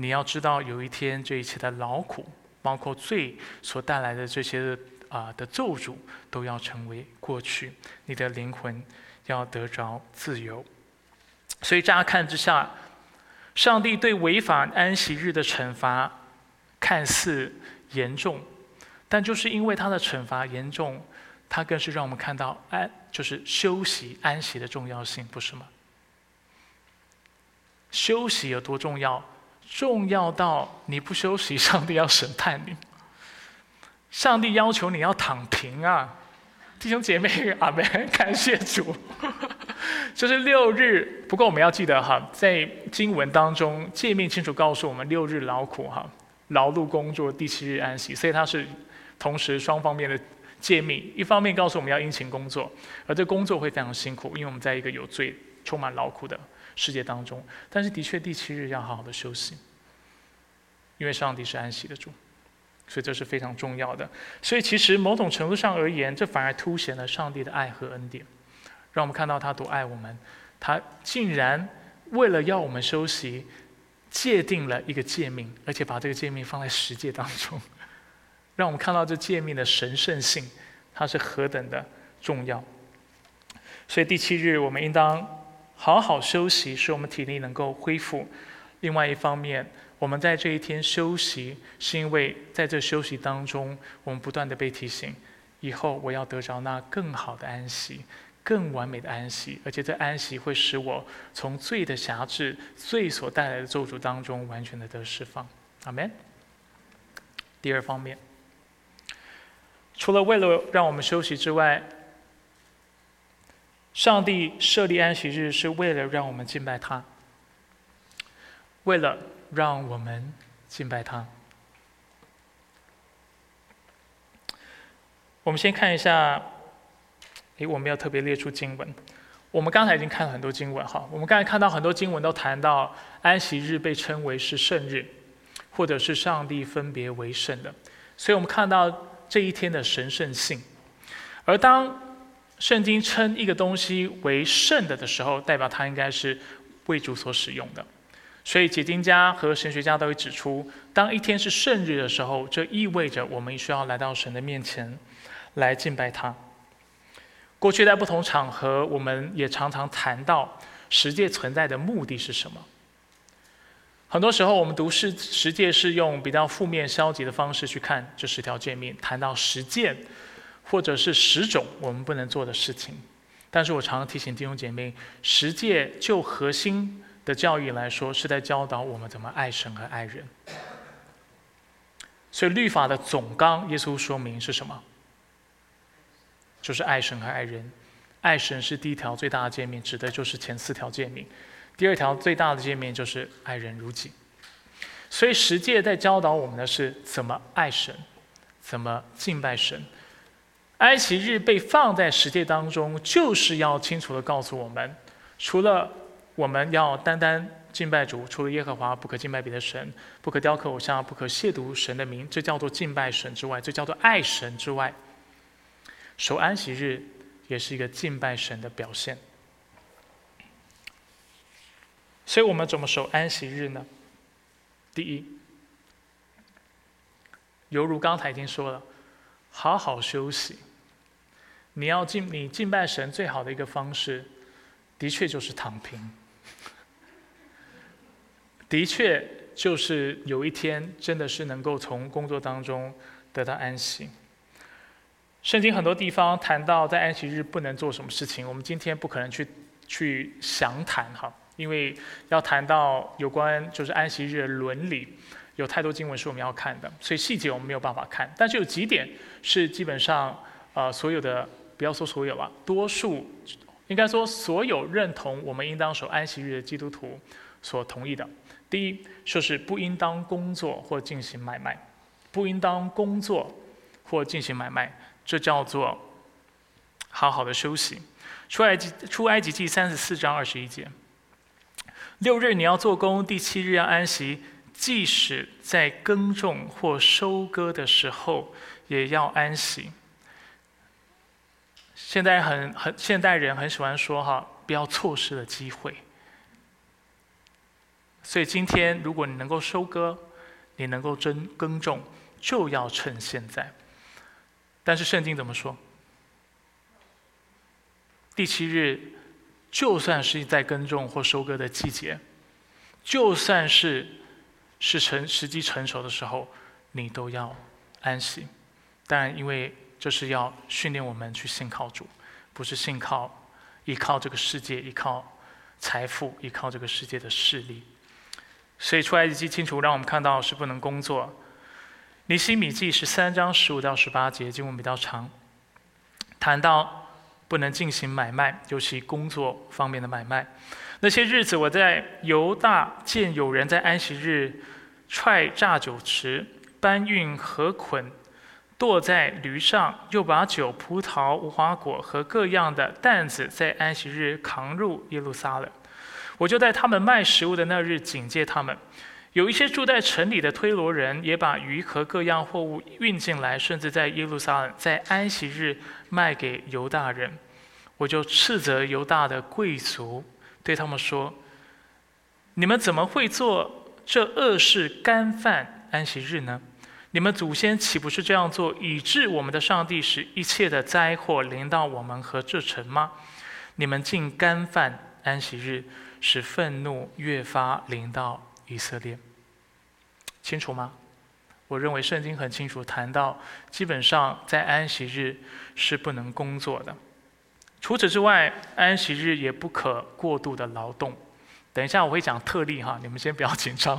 你要知道有一天这一切的劳苦，包括罪所带来的这些啊的咒诅，都要成为过去，你的灵魂要得着自由。所以乍看之下。上帝对违反安息日的惩罚看似严重，但就是因为他的惩罚严重，他更是让我们看到安就是休息安息的重要性，不是吗？休息有多重要？重要到你不休息，上帝要审判你。上帝要求你要躺平啊！弟兄姐妹，阿门！感谢主。就是六日，不过我们要记得哈，在经文当中，诫命清楚告诉我们，六日劳苦哈，劳碌工作，第七日安息，所以它是同时双方面的诫命。一方面告诉我们要殷勤工作，而这工作会非常辛苦，因为我们在一个有罪、充满劳苦的世界当中。但是的确，第七日要好好的休息，因为上帝是安息的主，所以这是非常重要的。所以其实某种程度上而言，这反而凸显了上帝的爱和恩典。让我们看到他多爱我们，他竟然为了要我们休息，界定了一个诫命，而且把这个诫命放在十诫当中，让我们看到这诫命的神圣性，它是何等的重要。所以第七日我们应当好好休息，使我们体力能够恢复。另外一方面，我们在这一天休息，是因为在这休息当中，我们不断的被提醒，以后我要得着那更好的安息。更完美的安息，而且这安息会使我从罪的辖制、罪所带来的咒诅当中完全的得释放。阿门。第二方面，除了为了让我们休息之外，上帝设立安息日是为了让我们敬拜他，为了让我们敬拜他。我们先看一下。诶，我们要特别列出经文。我们刚才已经看了很多经文，哈。我们刚才看到很多经文都谈到安息日被称为是圣日，或者是上帝分别为圣的。所以我们看到这一天的神圣性。而当圣经称一个东西为圣的的时候，代表它应该是为主所使用的。所以解经家和神学家都会指出，当一天是圣日的时候，这意味着我们需要来到神的面前来敬拜他。过去在不同场合，我们也常常谈到十诫存在的目的是什么。很多时候，我们读十十诫是用比较负面、消极的方式去看这十条诫命，谈到十件或者是十种我们不能做的事情。但是我常常提醒弟兄姐妹，十诫就核心的教育来说，是在教导我们怎么爱神和爱人。所以律法的总纲，耶稣说明是什么？就是爱神和爱人，爱神是第一条最大的诫命，指的就是前四条诫命。第二条最大的诫命就是爱人如己。所以十诫在教导我们的是怎么爱神，怎么敬拜神。安息日被放在十诫当中，就是要清楚的告诉我们，除了我们要单单敬拜主，除了耶和华不可敬拜别的神，不可雕刻偶像，不可亵渎神的名，这叫做敬拜神之外，这叫做爱神之外，守安息日也是一个敬拜神的表现。所以我们怎么守安息日呢？第一，犹如刚才已经说了，好好休息。你要敬你敬拜神最好的一个方式，的确就是躺平。的确就是有一天真的是能够从工作当中得到安息。圣经很多地方谈到在安息日不能做什么事情，我们今天不可能去去详谈哈。因为要谈到有关就是安息日的伦理，有太多经文是我们要看的，所以细节我们没有办法看。但是有几点是基本上，呃，所有的不要说所有吧，多数应该说所有认同我们应当守安息日的基督徒所同意的。第一，就是不应当工作或进行买卖，不应当工作或进行买卖，这叫做好好的休息。出埃及出埃及记三十四章二十一节。六日你要做工，第七日要安息。即使在耕种或收割的时候，也要安息。现在很很现代人很喜欢说哈，不要错失了机会。所以今天如果你能够收割，你能够耕耕种，就要趁现在。但是圣经怎么说？第七日。就算是在耕种或收割的季节，就算是是成时机成熟的时候，你都要安息。但，因为这是要训练我们去信靠主，不是信靠依靠这个世界，依靠财富，依靠这个世界的势力。所以出埃及记清楚让我们看到是不能工作。尼西米记十三章十五到十八节经文比较长，谈到。不能进行买卖，尤其工作方面的买卖。那些日子，我在犹大见有人在安息日踹榨酒池，搬运禾捆，坐在驴上，又把酒、葡萄、无花果和各样的担子在安息日扛入耶路撒冷。我就在他们卖食物的那日警戒他们。有一些住在城里的推罗人也把鱼和各样货物运进来，甚至在耶路撒冷在安息日卖给犹大人。我就斥责犹大的贵族，对他们说：“你们怎么会做这恶事，干犯安息日呢？你们祖先岂不是这样做，以致我们的上帝使一切的灾祸临到我们和这城吗？你们竟干犯安息日，使愤怒越发临到以色列。”清楚吗？我认为圣经很清楚谈到，基本上在安息日是不能工作的。除此之外，安息日也不可过度的劳动。等一下我会讲特例哈，你们先不要紧张。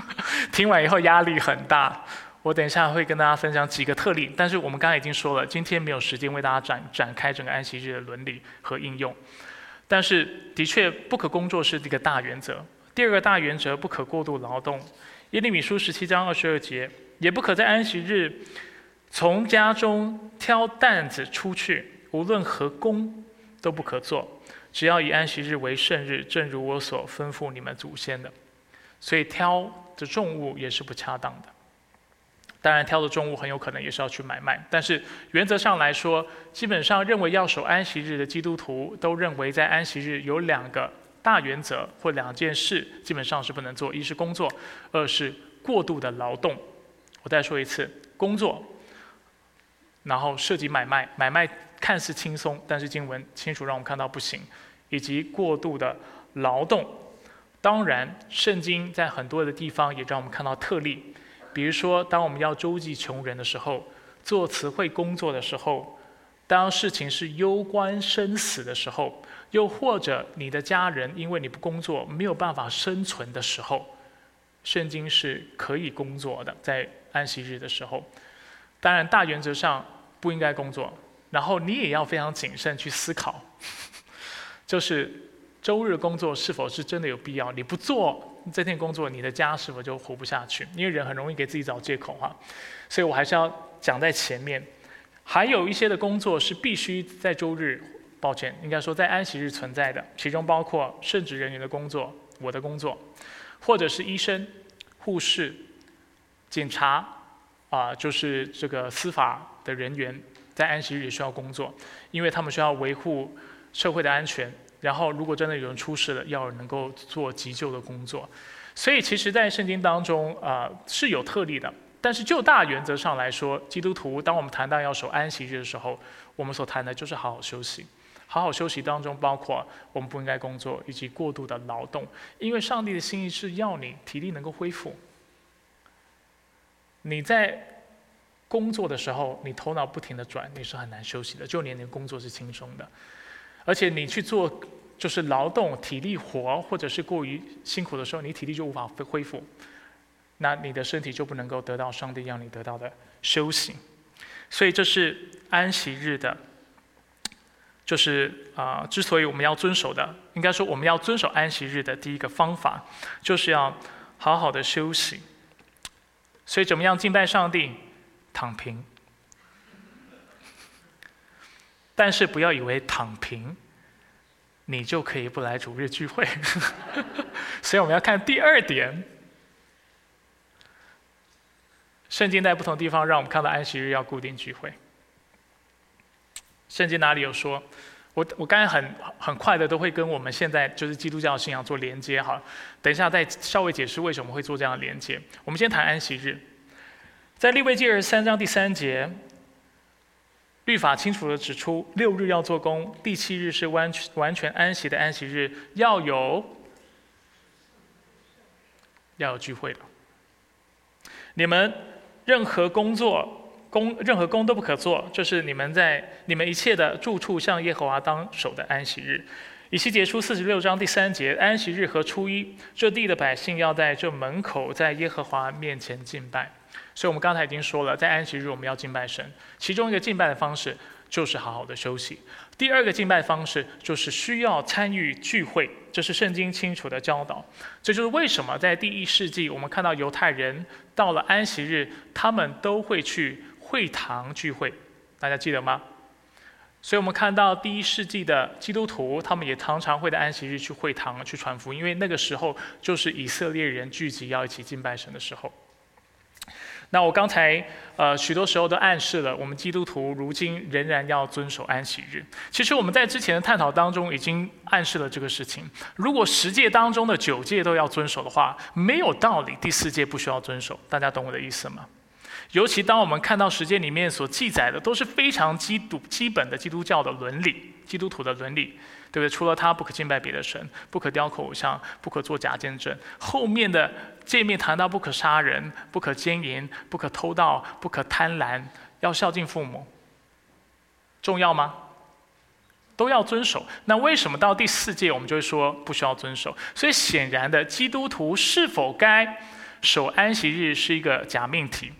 听完以后压力很大。我等一下会跟大家分享几个特例，但是我们刚才已经说了，今天没有时间为大家展展开整个安息日的伦理和应用。但是的确不可工作是一个大原则。第二个大原则，不可过度劳动。耶利米书十七章二十二节，也不可在安息日从家中挑担子出去，无论何工都不可做，只要以安息日为圣日，正如我所吩咐你们祖先的。所以挑的重物也是不恰当的。当然，挑的重物很有可能也是要去买卖，但是原则上来说，基本上认为要守安息日的基督徒都认为，在安息日有两个。大原则或两件事基本上是不能做：一是工作，二是过度的劳动。我再说一次，工作，然后涉及买卖，买卖看似轻松，但是经文清楚让我们看到不行，以及过度的劳动。当然，圣经在很多的地方也让我们看到特例，比如说，当我们要周济穷人的时候，做词汇工作的时候，当事情是攸关生死的时候。又或者你的家人因为你不工作没有办法生存的时候，圣经是可以工作的，在安息日的时候。当然，大原则上不应该工作。然后你也要非常谨慎去思考，就是周日工作是否是真的有必要？你不做，这天工作，你的家是否就活不下去？因为人很容易给自己找借口哈，所以我还是要讲在前面。还有一些的工作是必须在周日，抱歉，应该说在安息日存在的，其中包括圣职人员的工作，我的工作，或者是医生、护士、警察，啊，就是这个司法的人员，在安息日也需要工作，因为他们需要维护社会的安全。然后，如果真的有人出事了，要能够做急救的工作。所以，其实，在圣经当中，啊，是有特例的。但是，就大原则上来说，基督徒，当我们谈到要守安息日的时候，我们所谈的就是好好休息。好好休息当中，包括我们不应该工作以及过度的劳动，因为上帝的心意是要你体力能够恢复。你在工作的时候，你头脑不停的转，你是很难休息的。就连你工作是轻松的。而且你去做就是劳动体力活，或者是过于辛苦的时候，你体力就无法恢恢复，那你的身体就不能够得到上帝让你得到的休息。所以这是安息日的，就是啊，之所以我们要遵守的，应该说我们要遵守安息日的第一个方法，就是要好好的休息。所以怎么样敬拜上帝？躺平。但是不要以为躺平，你就可以不来主日聚会。所以我们要看第二点，圣经在不同地方让我们看到安息日要固定聚会。圣经哪里有说？我我刚才很很快的都会跟我们现在就是基督教信仰做连接哈。等一下再稍微解释为什么会做这样的连接。我们先谈安息日，在利未记二十三章第三节。律法清楚地指出，六日要做工，第七日是完完全安息的安息日，要有要有聚会的。你们任何工作工任何工都不可做，这是你们在你们一切的住处向耶和华当守的安息日。以西结书四十六章第三节，安息日和初一，这地的百姓要在这门口在耶和华面前敬拜。所以我们刚才已经说了，在安息日我们要敬拜神，其中一个敬拜的方式就是好好的休息。第二个敬拜方式就是需要参与聚会，这是圣经清楚的教导。这就是为什么在第一世纪，我们看到犹太人到了安息日，他们都会去会堂聚会，大家记得吗？所以我们看到第一世纪的基督徒，他们也常常会在安息日去会堂去传福音，因为那个时候就是以色列人聚集要一起敬拜神的时候。那我刚才呃许多时候都暗示了，我们基督徒如今仍然要遵守安息日。其实我们在之前的探讨当中已经暗示了这个事情。如果十诫当中的九诫都要遵守的话，没有道理第四诫不需要遵守。大家懂我的意思吗？尤其当我们看到十诫里面所记载的都是非常基督基本的基督教的伦理，基督徒的伦理。对？除了他，不可敬拜别的神，不可雕刻偶像，不可做假见证。后面的界面谈到不可杀人，不可奸淫，不可偷盗，不可贪婪，要孝敬父母，重要吗？都要遵守。那为什么到第四届我们就会说不需要遵守？所以显然的，基督徒是否该守安息日是一个假命题。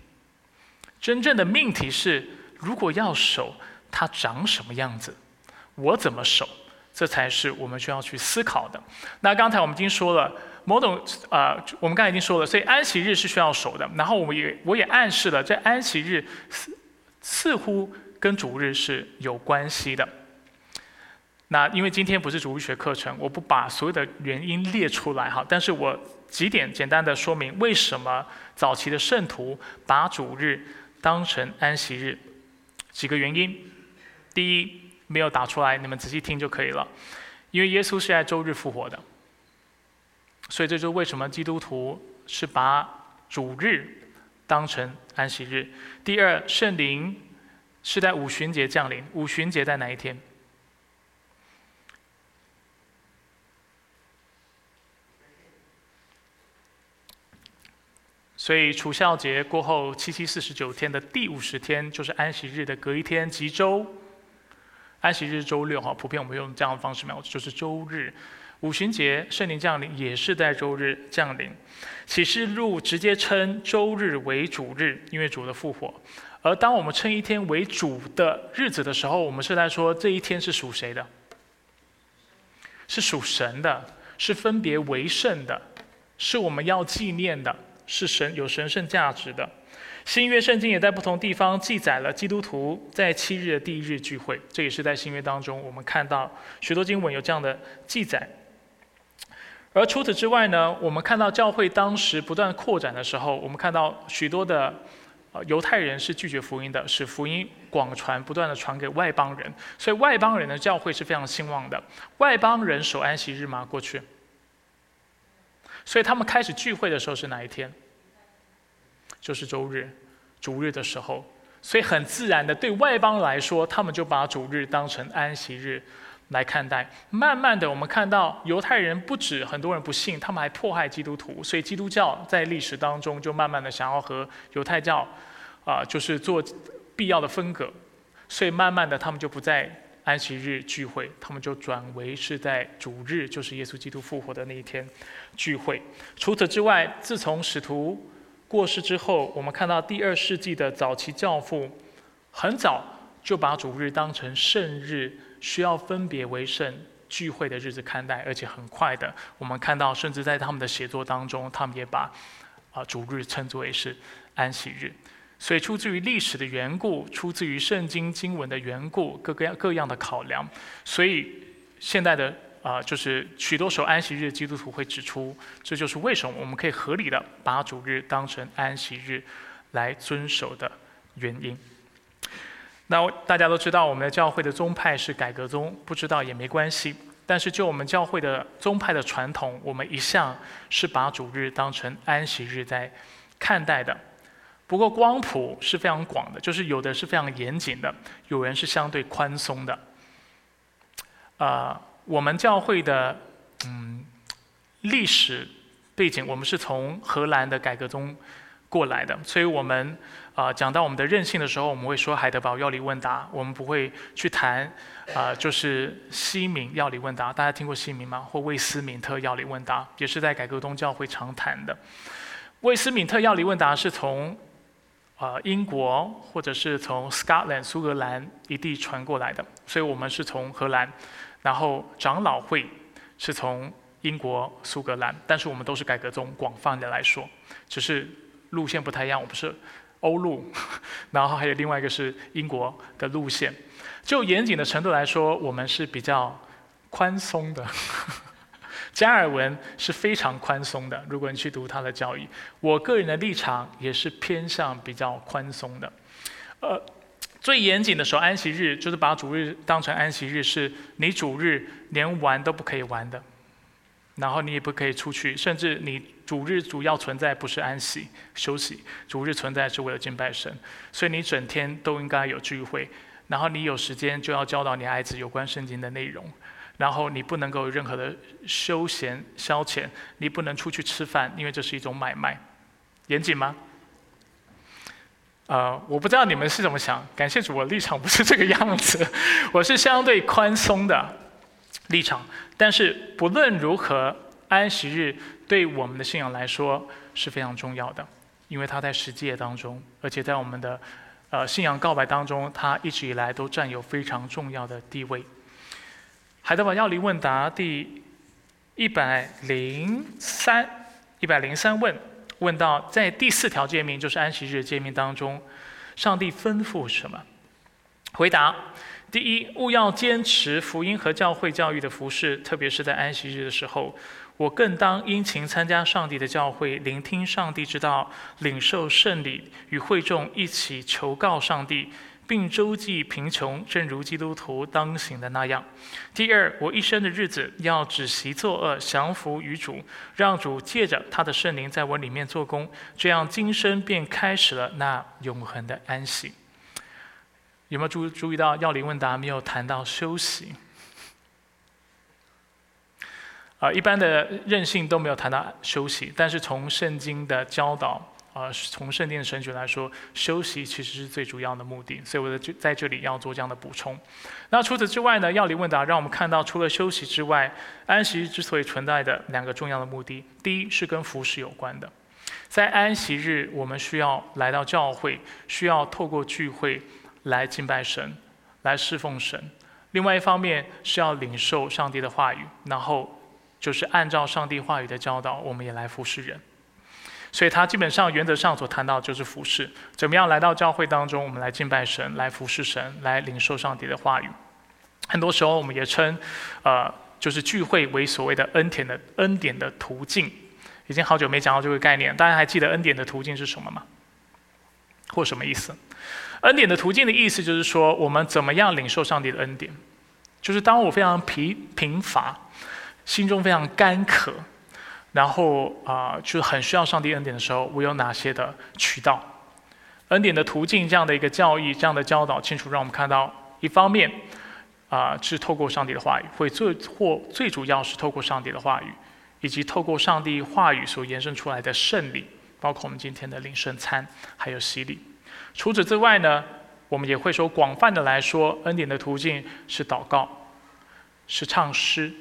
真正的命题是，如果要守，它长什么样子？我怎么守？这才是我们需要去思考的。那刚才我们已经说了，某种呃，我们刚才已经说了，所以安息日是需要守的。然后我们也我也暗示了，这安息日似似乎跟主日是有关系的。那因为今天不是主日学课程，我不把所有的原因列出来哈，但是我几点简单的说明为什么早期的圣徒把主日当成安息日，几个原因。第一。没有打出来，你们仔细听就可以了。因为耶稣是在周日复活的，所以这就是为什么基督徒是把主日当成安息日。第二，圣灵是在五旬节降临。五旬节在哪一天？所以除孝节过后七七四十九天的第五十天，就是安息日的隔一天，即周。安息日周六哈，普遍我们用这样的方式描述，就是周日。五旬节圣灵降临也是在周日降临。启示录直接称周日为主日，因为主的复活。而当我们称一天为主的日子的时候，我们是在说这一天是属谁的？是属神的，是分别为圣的。是我们要纪念的，是神有神圣价值的。新约圣经也在不同地方记载了基督徒在七日的第一日聚会，这也是在新约当中我们看到许多经文有这样的记载。而除此之外呢，我们看到教会当时不断扩展的时候，我们看到许多的呃犹太人是拒绝福音的，使福音广传，不断的传给外邦人，所以外邦人的教会是非常兴旺的。外邦人守安息日吗？过去，所以他们开始聚会的时候是哪一天？就是周日、主日的时候，所以很自然的，对外邦来说，他们就把主日当成安息日来看待。慢慢的，我们看到犹太人不止很多人不信，他们还迫害基督徒，所以基督教在历史当中就慢慢的想要和犹太教啊，就是做必要的分隔。所以慢慢的，他们就不在安息日聚会，他们就转为是在主日，就是耶稣基督复活的那一天聚会。除此之外，自从使徒过世之后，我们看到第二世纪的早期教父，很早就把主日当成圣日，需要分别为圣聚会的日子看待，而且很快的，我们看到甚至在他们的写作当中，他们也把啊主日称作为是安息日。所以出自于历史的缘故，出自于圣经经文的缘故，各个各样的考量，所以现代的。啊，就是许多守安息日基督徒会指出，这就是为什么我们可以合理的把主日当成安息日来遵守的原因。那大家都知道，我们的教会的宗派是改革宗，不知道也没关系。但是就我们教会的宗派的传统，我们一向是把主日当成安息日在看待的。不过光谱是非常广的，就是有的是非常严谨的，有人是相对宽松的。啊。我们教会的嗯历史背景，我们是从荷兰的改革中过来的，所以我们啊讲到我们的任性的时候，我们会说海德堡要理问答，我们不会去谈啊就是西敏要理问答，大家听过西敏吗？或魏斯敏特要理问答，也是在改革宗教会常谈的。魏斯敏特要理问答是从啊英国或者是从 Scotland 苏格兰一地传过来的，所以我们是从荷兰。然后长老会是从英国苏格兰，但是我们都是改革宗，广泛的来说，只是路线不太一样。我们是欧陆，然后还有另外一个是英国的路线。就严谨的程度来说，我们是比较宽松的。加尔文是非常宽松的。如果你去读他的教义，我个人的立场也是偏向比较宽松的。呃。最严谨的时候，安息日就是把主日当成安息日，是你主日连玩都不可以玩的，然后你也不可以出去，甚至你主日主要存在不是安息休息，主日存在是为了敬拜神，所以你整天都应该有聚会，然后你有时间就要教导你孩子有关圣经的内容，然后你不能够有任何的休闲消遣，你不能出去吃饭，因为这是一种买卖，严谨吗？呃，我不知道你们是怎么想。感谢主，我立场不是这个样子，我是相对宽松的立场。但是不论如何，安息日对我们的信仰来说是非常重要的，因为它在世界当中，而且在我们的呃信仰告白当中，它一直以来都占有非常重要的地位。海德堡要理问答第一百零三一百零三问。问到在第四条诫命，就是安息日诫命当中，上帝吩咐什么？回答：第一，务要坚持福音和教会教育的服饰，特别是在安息日的时候，我更当殷勤参加上帝的教会，聆听上帝之道，领受圣礼，与会众一起求告上帝。并周济贫穷，正如基督徒当行的那样。第二，我一生的日子要止息作恶，降服于主，让主借着他的圣灵在我里面做工，这样今生便开始了那永恒的安息。有没有注注意到要灵问答没有谈到休息？啊，一般的任性都没有谈到休息，但是从圣经的教导。呃，从圣殿神学来说，休息其实是最主要的目的，所以我在在这里要做这样的补充。那除此之外呢？要理问答让我们看到，除了休息之外，安息日之所以存在的两个重要的目的，第一是跟服饰有关的，在安息日我们需要来到教会，需要透过聚会来敬拜神，来侍奉神；另外一方面是要领受上帝的话语，然后就是按照上帝话语的教导，我们也来服侍人。所以，他基本上原则上所谈到就是服侍，怎么样来到教会当中，我们来敬拜神，来服侍神，来领受上帝的话语。很多时候，我们也称，呃，就是聚会为所谓的恩典的恩典的途径。已经好久没讲到这个概念，大家还记得恩典的途径是什么吗？或什么意思？恩典的途径的意思就是说，我们怎么样领受上帝的恩典？就是当我非常疲贫乏，心中非常干渴。然后啊，就是很需要上帝恩典的时候，我有哪些的渠道？恩典的途径这样的一个教义，这样的教导，清楚让我们看到，一方面啊是透过上帝的话语，会最或最主要是透过上帝的话语，以及透过上帝话语所延伸出来的圣礼，包括我们今天的领圣餐，还有洗礼。除此之外呢，我们也会说广泛的来说，恩典的途径是祷告，是唱诗，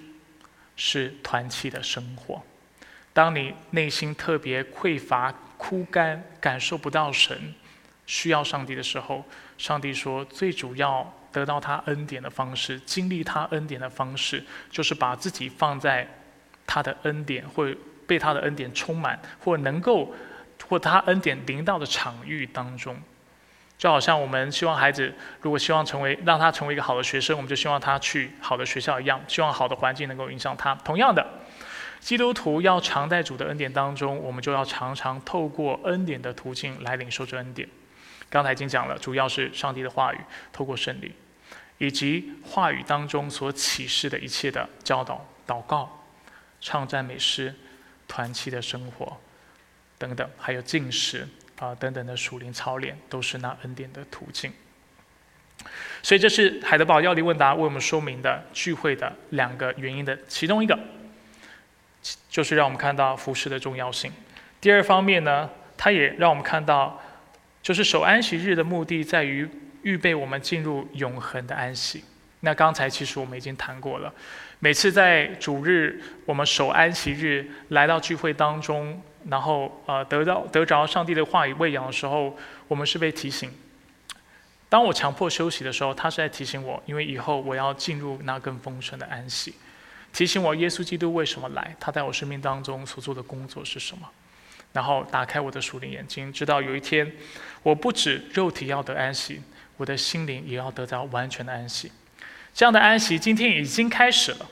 是团契的生活。当你内心特别匮乏、枯干，感受不到神需要上帝的时候，上帝说，最主要得到他恩典的方式，经历他恩典的方式，就是把自己放在他的恩典，或被他的恩典充满，或能够或他恩典临到的场域当中。就好像我们希望孩子，如果希望成为让他成为一个好的学生，我们就希望他去好的学校一样，希望好的环境能够影响他。同样的。基督徒要常在主的恩典当中，我们就要常常透过恩典的途径来领受这恩典。刚才已经讲了，主要是上帝的话语，透过圣灵，以及话语当中所启示的一切的教导、祷告、唱赞美诗、团契的生活等等，还有进食啊等等的属灵操练，都是那恩典的途径。所以，这是海德堡要理问答为我们说明的聚会的两个原因的其中一个。就是让我们看到服饰的重要性。第二方面呢，它也让我们看到，就是守安息日的目的在于预备我们进入永恒的安息。那刚才其实我们已经谈过了，每次在主日我们守安息日来到聚会当中，然后呃得到得着上帝的话语喂养的时候，我们是被提醒。当我强迫休息的时候，他是在提醒我，因为以后我要进入那更丰盛的安息。提醒我耶稣基督为什么来，他在我生命当中所做的工作是什么，然后打开我的属灵眼睛，直到有一天，我不止肉体要得安息，我的心灵也要得到完全的安息。这样的安息今天已经开始了，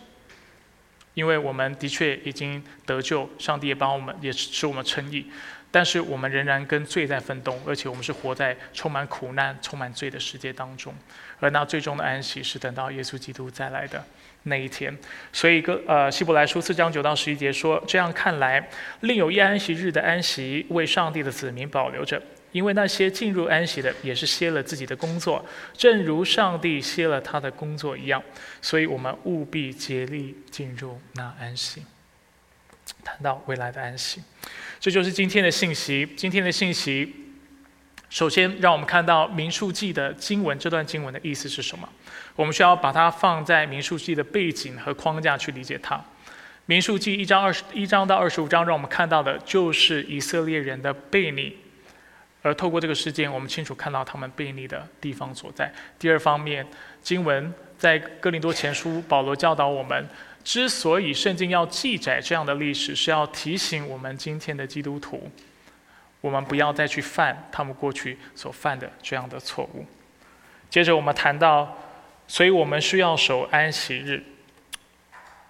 因为我们的确已经得救，上帝也帮我们，也使我们称义。但是我们仍然跟罪在奋斗，而且我们是活在充满苦难、充满罪的世界当中。而那最终的安息是等到耶稣基督再来的那一天。所以，个呃，希伯来书四章九到十一节说：这样看来，另有一安息日的安息为上帝的子民保留着，因为那些进入安息的也是歇了自己的工作，正如上帝歇了他的工作一样。所以我们务必竭力进入那安息。谈到未来的安息。这就是今天的信息。今天的信息，首先让我们看到民数记的经文，这段经文的意思是什么？我们需要把它放在民数记的背景和框架去理解它。民数记一章二十一章到二十五章，让我们看到的就是以色列人的悖逆，而透过这个事件，我们清楚看到他们悖逆的地方所在。第二方面，经文在哥林多前书，保罗教导我们。之所以圣经要记载这样的历史，是要提醒我们今天的基督徒，我们不要再去犯他们过去所犯的这样的错误。接着我们谈到，所以我们需要守安息日，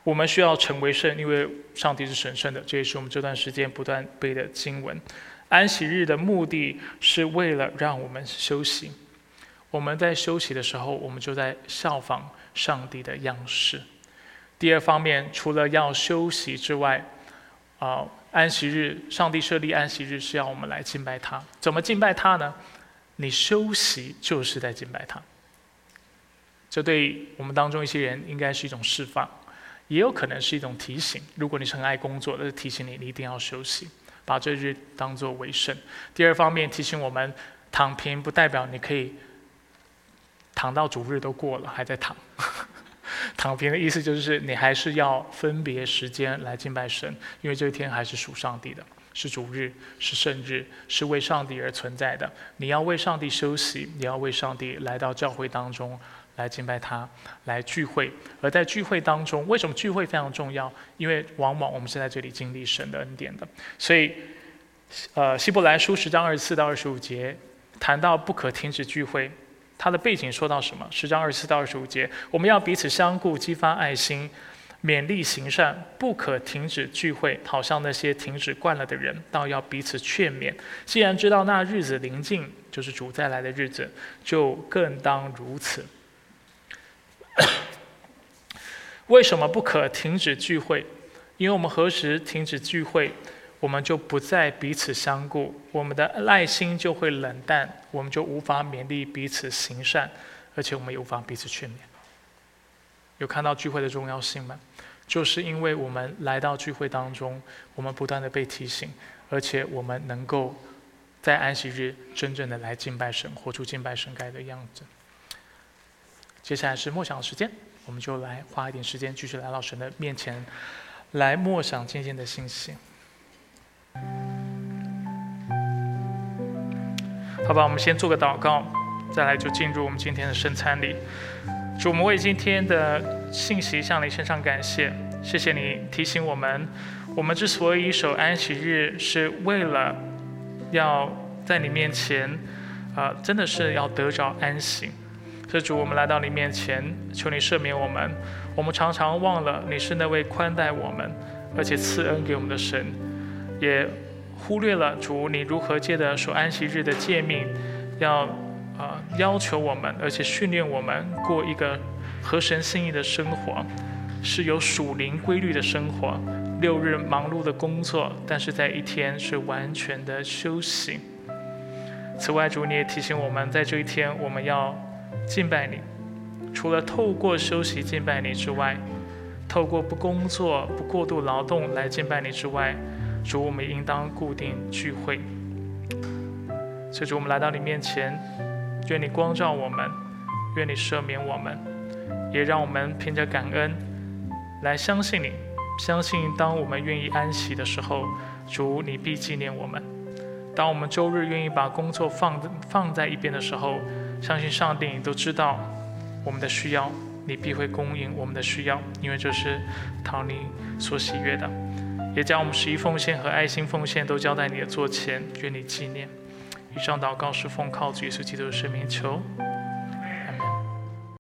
我们需要成为圣，因为上帝是神圣的。这也是我们这段时间不断背的经文。安息日的目的是为了让我们休息。我们在休息的时候，我们就在效仿上帝的样式。第二方面，除了要休息之外，啊，安息日，上帝设立安息日是要我们来敬拜他。怎么敬拜他呢？你休息就是在敬拜他。这对我们当中一些人应该是一种释放，也有可能是一种提醒。如果你是很爱工作，那是提醒你，你一定要休息，把这日当作为圣。第二方面，提醒我们，躺平不代表你可以躺到主日都过了还在躺。躺平的意思就是，你还是要分别时间来敬拜神，因为这一天还是属上帝的，是主日，是圣日，是为上帝而存在的。你要为上帝休息，你要为上帝来到教会当中来敬拜他，来聚会。而在聚会当中，为什么聚会非常重要？因为往往我们是在这里经历神的恩典的。所以，呃，希伯来书十章二十四到二十五节谈到不可停止聚会，它的背景说到什么？十章二十四到二十五节，我们要彼此相顾，激发爱心。勉励行善，不可停止聚会，好像那些停止惯了的人，倒要彼此劝勉。既然知道那日子临近，就是主再来的日子，就更当如此。为什么不可停止聚会？因为我们何时停止聚会，我们就不再彼此相顾，我们的耐心就会冷淡，我们就无法勉励彼此行善，而且我们也无法彼此劝勉。有看到聚会的重要性吗？就是因为我们来到聚会当中，我们不断的被提醒，而且我们能够在安息日真正的来敬拜神，活出敬拜神该的样子。接下来是默想时间，我们就来花一点时间，继续来到神的面前，来默想今天的信息。好吧，我们先做个祷告，再来就进入我们今天的圣餐里。主，我们为今天的信息向你献上感谢，谢谢你提醒我们，我们之所以守安息日，是为了要在你面前，啊，真的是要得着安息。所以主，我们来到你面前，求你赦免我们。我们常常忘了你是那位宽待我们，而且赐恩给我们的神，也忽略了主你如何借着守安息日的诫命，要。啊，要求我们，而且训练我们过一个合神心意的生活，是有属灵规律的生活。六日忙碌的工作，但是在一天是完全的休息。此外，主你也提醒我们在这一天，我们要敬拜你。除了透过休息敬拜你之外，透过不工作、不过度劳动来敬拜你之外，主我们应当固定聚会。所以，主我们来到你面前。愿你光照我们，愿你赦免我们，也让我们凭着感恩来相信你。相信当我们愿意安息的时候，主你必纪念我们；当我们周日愿意把工作放放在一边的时候，相信上帝你都知道我们的需要，你必会供应我们的需要，因为这是讨你所喜悦的。也将我们十一奉献和爱心奉献都交在你的座前，愿你纪念。以上祷告是奉靠主耶稣基督的圣名求。